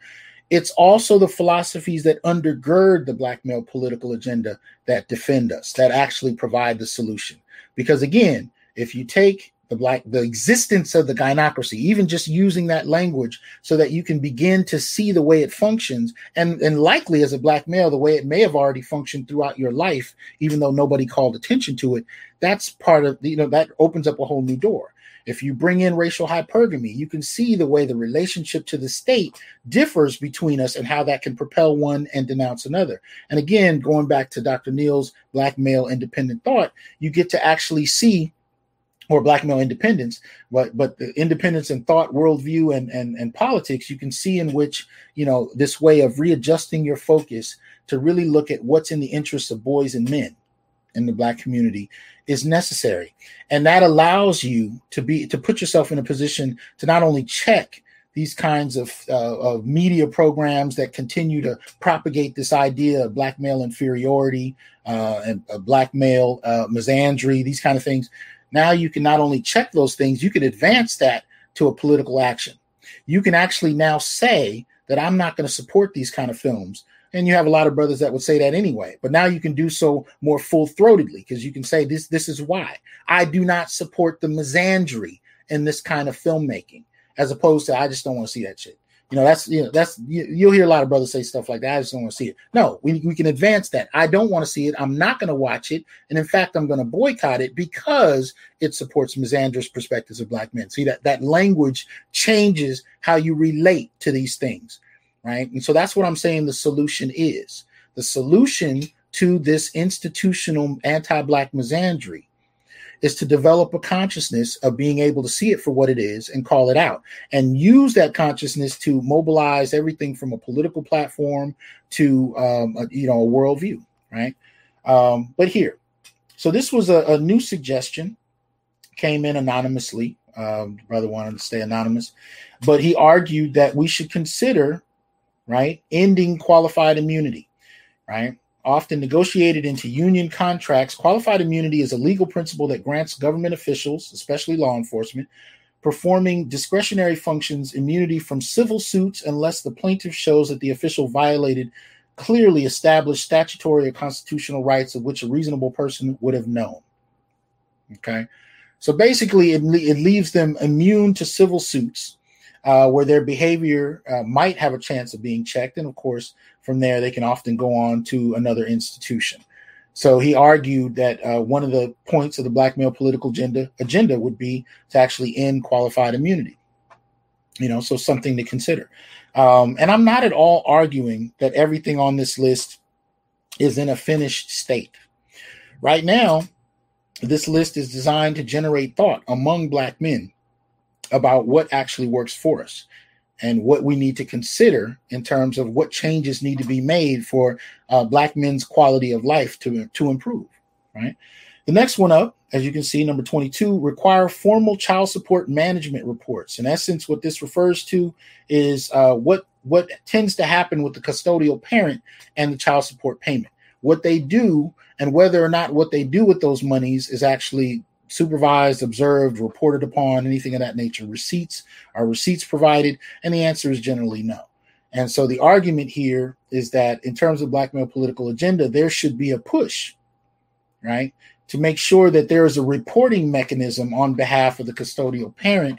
it's also the philosophies that undergird the black male political agenda that defend us, that actually provide the solution. Because again, if you take the black the existence of the gynocracy, even just using that language so that you can begin to see the way it functions, and, and likely as a black male, the way it may have already functioned throughout your life, even though nobody called attention to it, that's part of you know, that opens up a whole new door. If you bring in racial hypergamy, you can see the way the relationship to the state differs between us and how that can propel one and denounce another. And again, going back to Dr. Neal's black male independent thought, you get to actually see or black male independence, but but the independence in thought, worldview, and and and politics, you can see in which you know this way of readjusting your focus to really look at what's in the interests of boys and men in the black community is necessary and that allows you to be to put yourself in a position to not only check these kinds of, uh, of media programs that continue to propagate this idea of black male inferiority uh, and uh, black male uh, misandry, these kind of things. Now you can not only check those things, you can advance that to a political action. You can actually now say that I'm not going to support these kind of films and you have a lot of brothers that would say that anyway but now you can do so more full-throatedly because you can say this this is why i do not support the misandry in this kind of filmmaking as opposed to i just don't want to see that shit you know that's you know that's you, you'll hear a lot of brothers say stuff like that. I just don't want to see it. No we, we can advance that. I don't want to see it. I'm not going to watch it. And in fact i'm going to boycott it because it supports misandrous perspectives of black men. See that that language changes how you relate to these things right? And so that's what I'm saying the solution is. The solution to this institutional anti Black misandry is to develop a consciousness of being able to see it for what it is and call it out and use that consciousness to mobilize everything from a political platform to um, a, you know a worldview right um, but here so this was a, a new suggestion came in anonymously um, brother wanted to stay anonymous but he argued that we should consider right? Ending qualified immunity, right? Often negotiated into union contracts, qualified immunity is a legal principle that grants government officials, especially law enforcement, performing discretionary functions immunity from civil suits unless the plaintiff shows that the official violated clearly established statutory or constitutional rights of which a reasonable person would have known. Okay. So basically, it, it leaves them immune to civil suits uh, where their behavior uh, might have a chance of being checked. And of course, from there, they can often go on to another institution. So he argued that uh, one of the points of the black male political agenda agenda would be to actually end qualified immunity. You know, so something to consider. Um, and I'm not at all arguing that everything on this list is in a finished state. Right now, this list is designed to generate thought among Black men about what actually works for us and what we need to consider in terms of what changes need to be made for uh, Black men's quality of life to, to improve. Right. The next one up, as you can see, number 22, require formal child support management reports. In essence, what this refers to is uh, what what tends to happen with the custodial parent and the child support payment. What they do and whether or not what they do with those monies is actually supervised, observed, reported upon, anything of that nature. Receipts are receipts provided, and the answer is generally no. And so the argument here is that in terms of black male political agenda, there should be a push, right, to make sure that there is a reporting mechanism on behalf of the custodial parent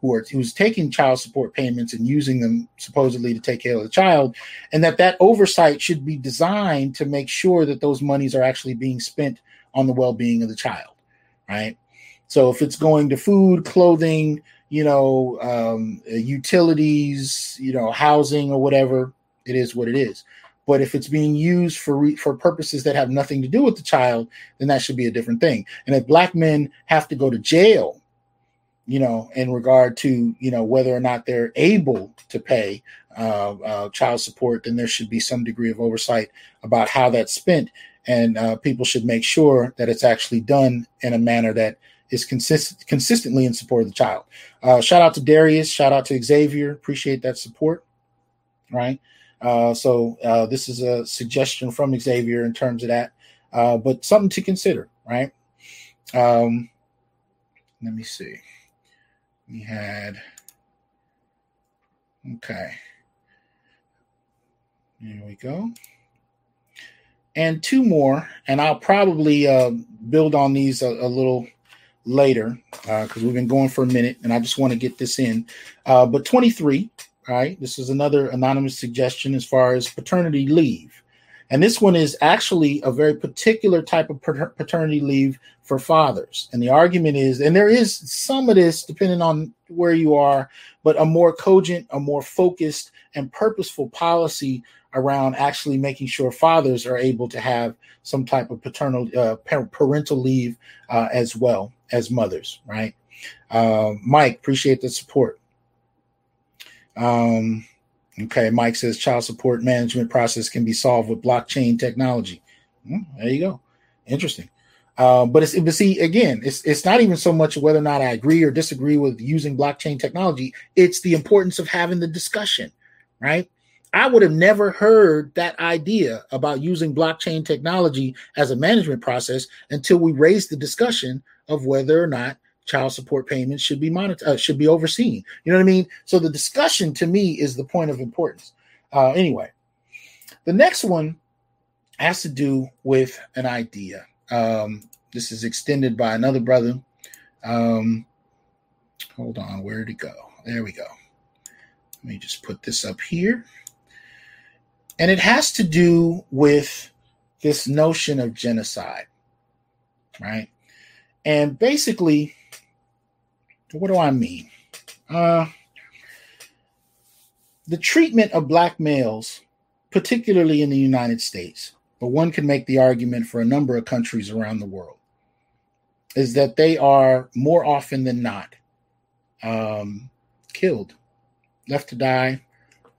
who are who's taking child support payments and using them supposedly to take care of the child and that that oversight should be designed to make sure that those monies are actually being spent on the well-being of the child right? So if it's going to food clothing you know um, utilities you know housing or whatever it is what it is. But if it's being used for re- for purposes that have nothing to do with the child then that should be a different thing. And if black men have to go to jail you know, in regard to, you know, whether or not they're able to pay uh, uh, child support, then there should be some degree of oversight about how that's spent. And uh, people should make sure that it's actually done in a manner that is consist- consistently in support of the child. Uh, shout out to Darius. Shout out to Xavier. Appreciate that support. Right. Uh, so uh, this is a suggestion from Xavier in terms of that, but something to consider. Right. Um, let me see. We had, okay. Here we go. And two more, and I'll probably uh, build on these a, a little later because uh, we've been going for a minute and I just want to get this in. Uh, but 23, right? This is another anonymous suggestion as far as paternity leave. And this one is actually a very particular type of paternity leave for fathers. And the argument is, and there is some of this depending on where you are, but a more cogent, a more focused, and purposeful policy around actually making sure fathers are able to have some type of paternal uh, parental leave uh, as well as mothers, right? Uh, Mike, appreciate the support. Um, Okay, Mike says child support management process can be solved with blockchain technology. Hmm, there you go. Interesting. Uh, but it's but see again, it's it's not even so much whether or not I agree or disagree with using blockchain technology. It's the importance of having the discussion, right? I would have never heard that idea about using blockchain technology as a management process until we raised the discussion of whether or not child support payments should be monitored, uh, should be overseen. You know what I mean? So the discussion to me is the point of importance. Uh, anyway, the next one has to do with an idea. Um, this is extended by another brother. Um, hold on, where did it go? There we go. Let me just put this up here. And it has to do with this notion of genocide, right? And basically, what do I mean? Uh, the treatment of black males, particularly in the United States, but one can make the argument for a number of countries around the world, is that they are more often than not um, killed, left to die,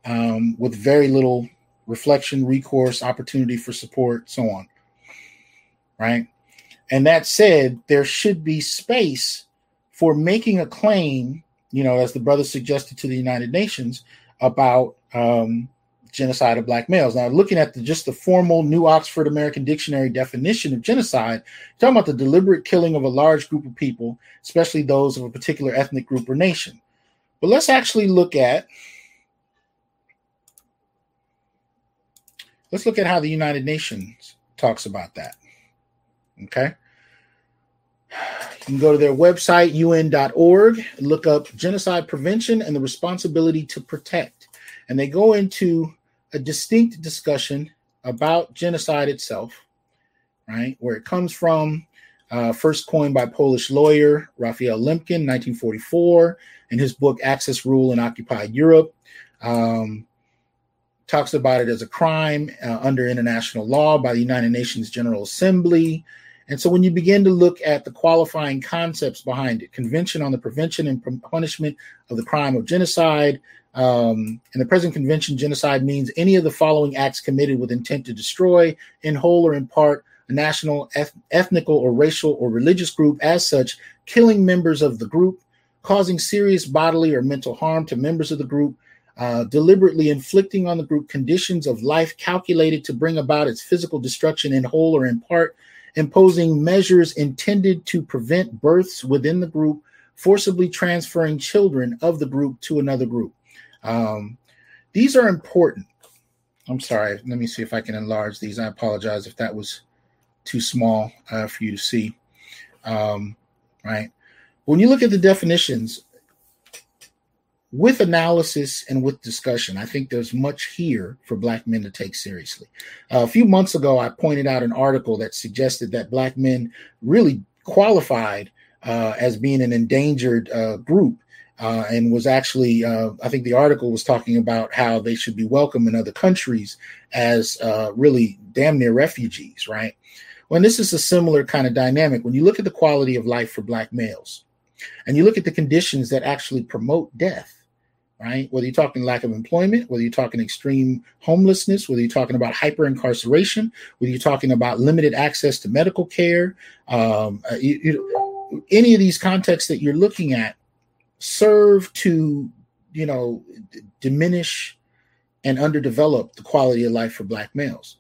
um, with very little reflection, recourse, opportunity for support, so on. Right? And that said, there should be space for making a claim, you know, as the brother suggested to the United Nations about um, genocide of black males. Now, looking at the, just the formal New Oxford American Dictionary definition of genocide, talking about the deliberate killing of a large group of people, especially those of a particular ethnic group or nation. But let's actually look at let's look at how the United Nations talks about that. Okay. You can go to their website, un.org, look up genocide prevention and the responsibility to protect. And they go into a distinct discussion about genocide itself, right? Where it comes from, uh, first coined by Polish lawyer Raphael Lemkin, 1944, in his book Axis Rule in Occupied Europe. Um, talks about it as a crime uh, under international law by the United Nations General Assembly. And so when you begin to look at the qualifying concepts behind it, Convention on the Prevention and Punishment of the Crime of Genocide, um, in the present convention, genocide means any of the following acts committed with intent to destroy, in whole or in part, a national, eth- ethnical, or racial or religious group as such, killing members of the group, causing serious bodily or mental harm to members of the group, uh, deliberately inflicting on the group conditions of life calculated to bring about its physical destruction in whole or in part, imposing measures intended to prevent births within the group, forcibly transferring children of the group to another group. Um, these are important. I'm sorry. Let me see if I can enlarge these. I apologize if that was too small uh, for you to see. Um, right. When you look at the definitions, with analysis and with discussion, I think there's much here for Black men to take seriously. Uh, a few months ago, I pointed out an article that suggested that Black men really qualified uh, as being an endangered uh, group. Uh, and was actually, uh, I think the article was talking about how they should be welcome in other countries as uh, really damn near refugees, right? When this is a similar kind of dynamic, when you look at the quality of life for Black males, and you look at the conditions that actually promote death, right? Whether you're talking lack of employment, whether you're talking extreme homelessness, whether you're talking about hyper incarceration, whether you're talking about limited access to medical care, um, uh, you, you, any of these contexts that you're looking at serve to, you know, d- diminish and underdevelop the quality of life for Black males.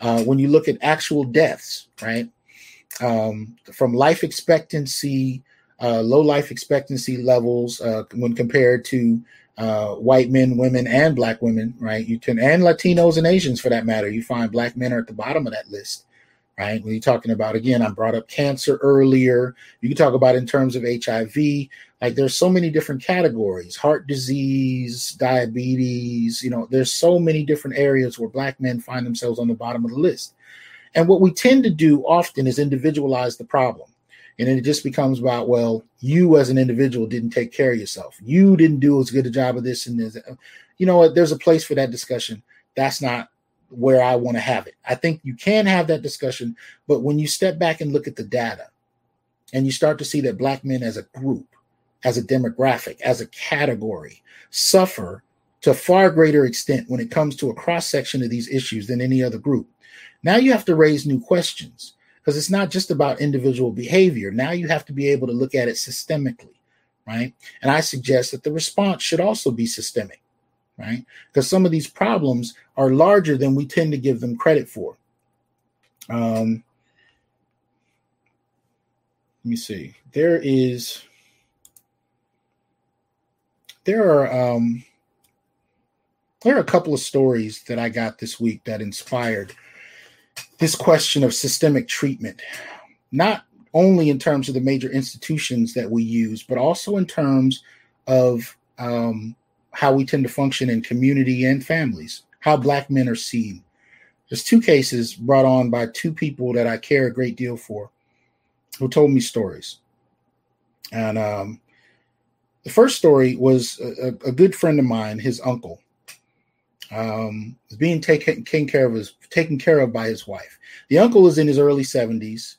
Uh, when you look at actual deaths, right, um, from life expectancy, uh, low life expectancy levels uh, when compared to uh, white men, women, and black women, right? You can, and Latinos and Asians for that matter. You find black men are at the bottom of that list, right? When you're talking about, again, I brought up cancer earlier. You can talk about in terms of HIV. Like there's so many different categories heart disease, diabetes, you know, there's so many different areas where black men find themselves on the bottom of the list. And what we tend to do often is individualize the problem and it just becomes about well you as an individual didn't take care of yourself. You didn't do as good a job of this and this. You know what? There's a place for that discussion. That's not where i want to have it. I think you can have that discussion but when you step back and look at the data and you start to see that black men as a group as a demographic as a category suffer to far greater extent when it comes to a cross section of these issues than any other group now you have to raise new questions because it's not just about individual behavior. Now you have to be able to look at it systemically, right? And I suggest that the response should also be systemic, right? Because some of these problems are larger than we tend to give them credit for. Um, let me see. There is, there are, um, there are a couple of stories that I got this week that inspired this question of systemic treatment, not only in terms of the major institutions that we use, but also in terms of um, how we tend to function in community and families, how Black men are seen. There's two cases brought on by two people that I care a great deal for who told me stories. And um, the first story was a, a good friend of mine, his uncle um, is being taken, care of his taken care of by his wife. The uncle is in his early 70s.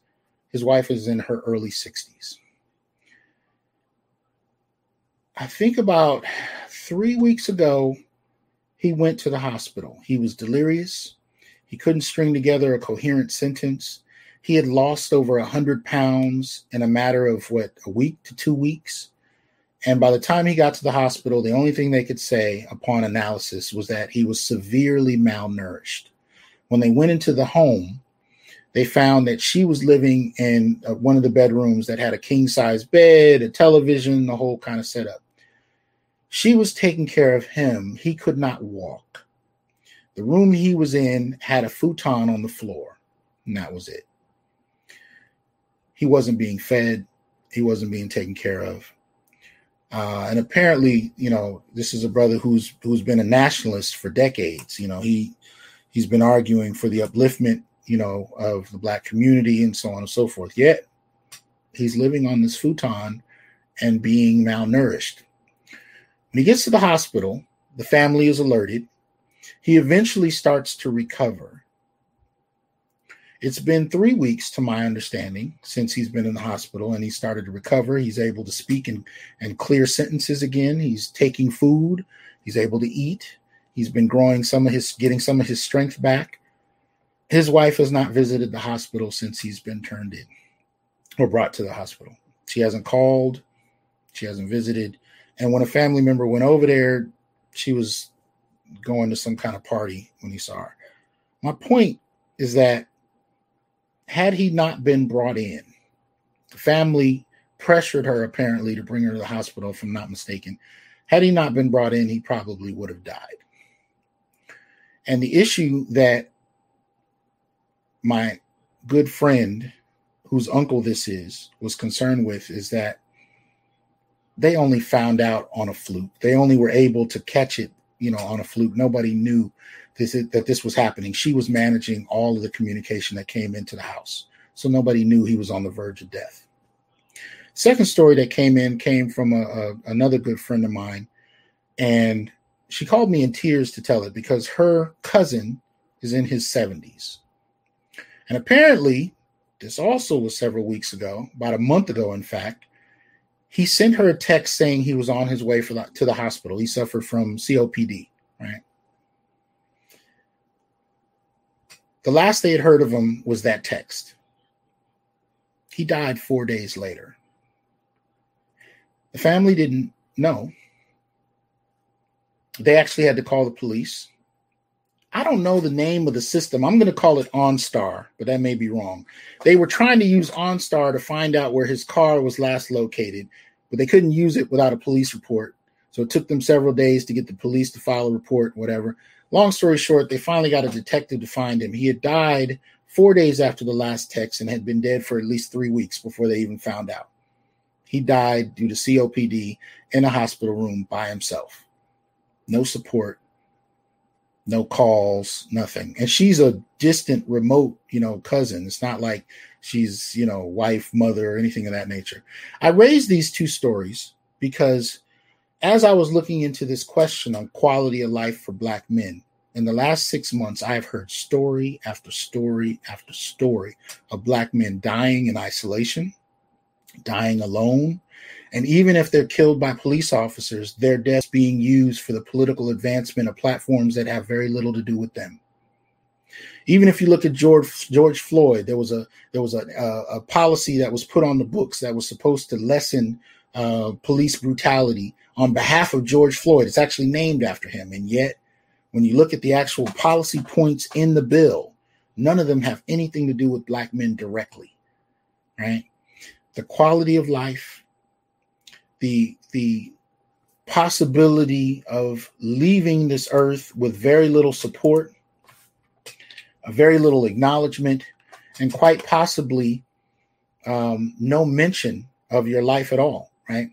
His wife is in her early 60s. I think about three weeks ago, he went to the hospital. He was delirious. He couldn't string together a coherent sentence. He had lost over a hundred pounds in a matter of what a week to two weeks. And by the time he got to the hospital, the only thing they could say upon analysis was that he was severely malnourished. When they went into the home, they found that she was living in uh, one of the bedrooms that had a king size bed, a television, the whole kind of setup. She was taking care of him. He could not walk. The room he was in had a futon on the floor, and that was it. He wasn't being fed, he wasn't being taken care of uh, and apparently, you know, this is a brother who's who's been a nationalist for decades. You know, he he's been arguing for the upliftment, you know, of the black community and so on and so forth. Yet he's living on this futon and being malnourished. When he gets to the hospital, the family is alerted. He eventually starts to recover. It's been three weeks, to my understanding, since he's been in the hospital and he started to recover. He's able to speak and, and clear sentences again. He's taking food. He's able to eat. He's been growing some of his, getting some of his strength back. His wife has not visited the hospital since he's been turned in or brought to the hospital. She hasn't called. She hasn't visited. And when a family member went over there, she was going to some kind of party when he saw her. My point is that had he not been brought in, the family pressured her apparently to bring her to the hospital, if I'm not mistaken. Had he not been brought in, he probably would have died. And the issue that my good friend, whose uncle this is, was concerned with is that they only found out on a fluke. They only were able to catch it, you know, on a fluke. Nobody knew this is, that this was happening. She was managing all of the communication that came into the house, so nobody knew he was on the verge of death. Second story that came in came from a, a, another good friend of mine, and she called me in tears to tell it because her cousin is in his 70s. And apparently, this also was several weeks ago, about a month ago, in fact, he sent her a text saying he was on his way for the, to the hospital. He suffered from COPD, right? The last they had heard of him was that text. He died four days later. The family didn't know. They actually had to call the police. I don't know the name of the system. I'm going to call it OnStar, but that may be wrong. They were trying to use OnStar to find out where his car was last located, but they couldn't use it without a police report. So it took them several days to get the police to file a report, whatever. Long story short, they finally got a detective to find him. He had died four days after the last text and had been dead for at least three weeks before they even found out. He died due to COPD in a hospital room by himself. No support, no calls, nothing. And she's a distant, remote, you know, cousin. It's not like she's, you know, wife, mother, or anything of that nature. I raise these two stories because as I was looking into this question on quality of life for Black men, in the last six months, I've heard story after story after story of Black men dying in isolation, dying alone, and even if they're killed by police officers, their deaths being used for the political advancement of platforms that have very little to do with them. Even if you look at George George Floyd, there was a there was a, a, a policy that was put on the books that was supposed to lessen uh, police brutality on behalf of George Floyd. It's actually named after him, and yet when you look at the actual policy points in the bill, none of them have anything to do with black men directly. Right? The quality of life, the the possibility of leaving this earth with very little support, a very little acknowledgement, and quite possibly um, no mention of your life at all, right?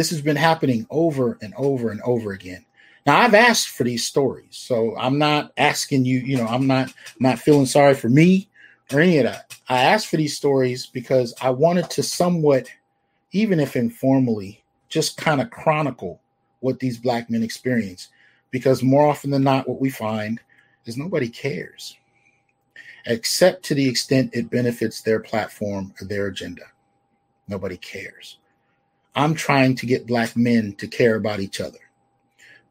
This has been happening over and over and over again. Now I've asked for these stories, so I'm not asking you, you know, I'm not not feeling sorry for me or any of that. I asked for these stories because I wanted to somewhat even if informally, just kind of chronicle what these black men experience. Because more often than not, what we find is nobody cares, except to the extent it benefits their platform or their agenda. Nobody cares. I'm trying to get black men to care about each other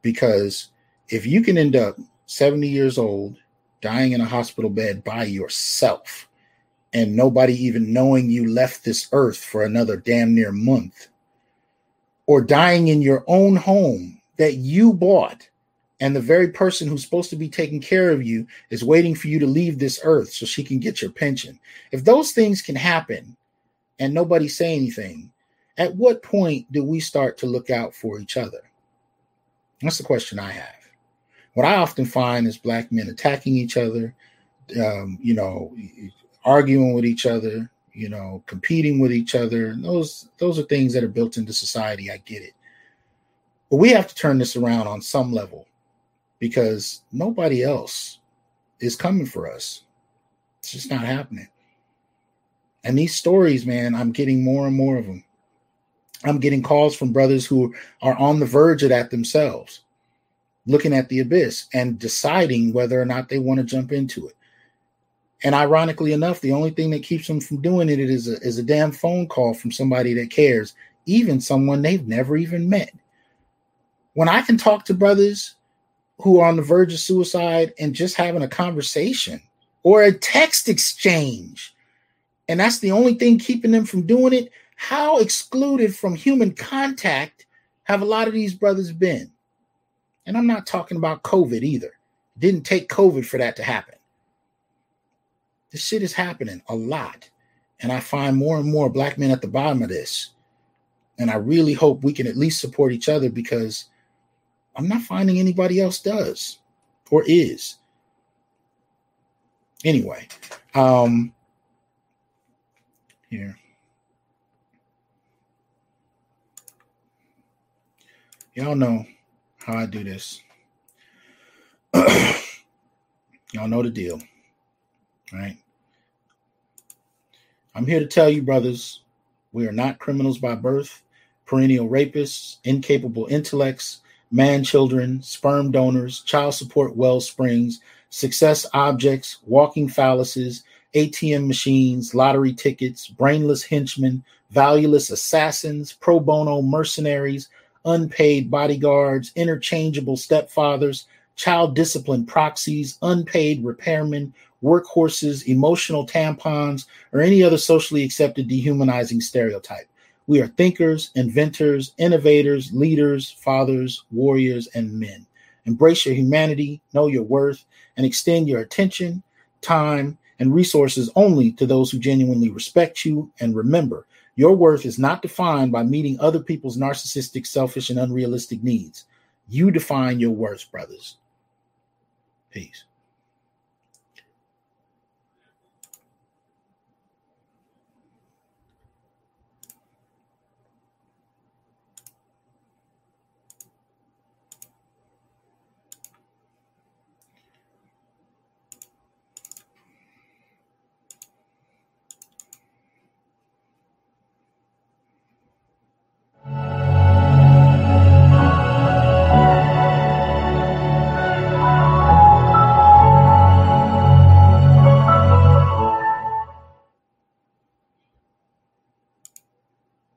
because if you can end up 70 years old, dying in a hospital bed by yourself, and nobody even knowing you left this earth for another damn near month, or dying in your own home that you bought, and the very person who's supposed to be taking care of you is waiting for you to leave this earth so she can get your pension. If those things can happen and nobody say anything, at what point do we start to look out for each other? That's the question I have. What I often find is black men attacking each other, um, you know, arguing with each other, you know, competing with each other. Those those are things that are built into society. I get it. But we have to turn this around on some level because nobody else is coming for us. It's just not happening. And these stories, man, I'm getting more and more of them. I'm getting calls from brothers who are on the verge of that themselves. looking at the abyss and deciding whether or not they want to jump into it. And ironically enough, the only thing that keeps them from doing it is a, is a damn phone call from somebody that cares, even someone they've never even met. When I can talk to brothers who are on the verge of suicide and just having a conversation or a text exchange, and that's the only thing keeping them from doing it, how excluded from human contact have a lot of these brothers been? And I'm not talking about COVID either. Didn't take COVID for that to happen. This shit is happening a lot. And I find more and more black men at the bottom of this. And I really hope we can at least support each other because I'm not finding anybody else does or is. Anyway, um here. Y'all know how I do this. [clears throat] Y'all know the deal. Right? I'm here to tell you, brothers, we are not criminals by birth, perennial rapists, incapable intellects, man children, sperm donors, child support well springs, success objects, walking phalluses, ATM machines, lottery tickets, brainless henchmen, valueless assassins, pro bono mercenaries, unpaid bodyguards, interchangeable stepfathers, child discipline proxies, unpaid repairmen, workhorses, emotional tampons, or any other socially accepted dehumanizing stereotype. We are thinkers, inventors, innovators, leaders, fathers, warriors, and men. Embrace your humanity, know your worth, and extend your attention, time, and resources only to those who genuinely respect you. And remember, your worth is not defined by meeting other people's narcissistic, selfish, and unrealistic needs. You define your worth, brothers. Peace.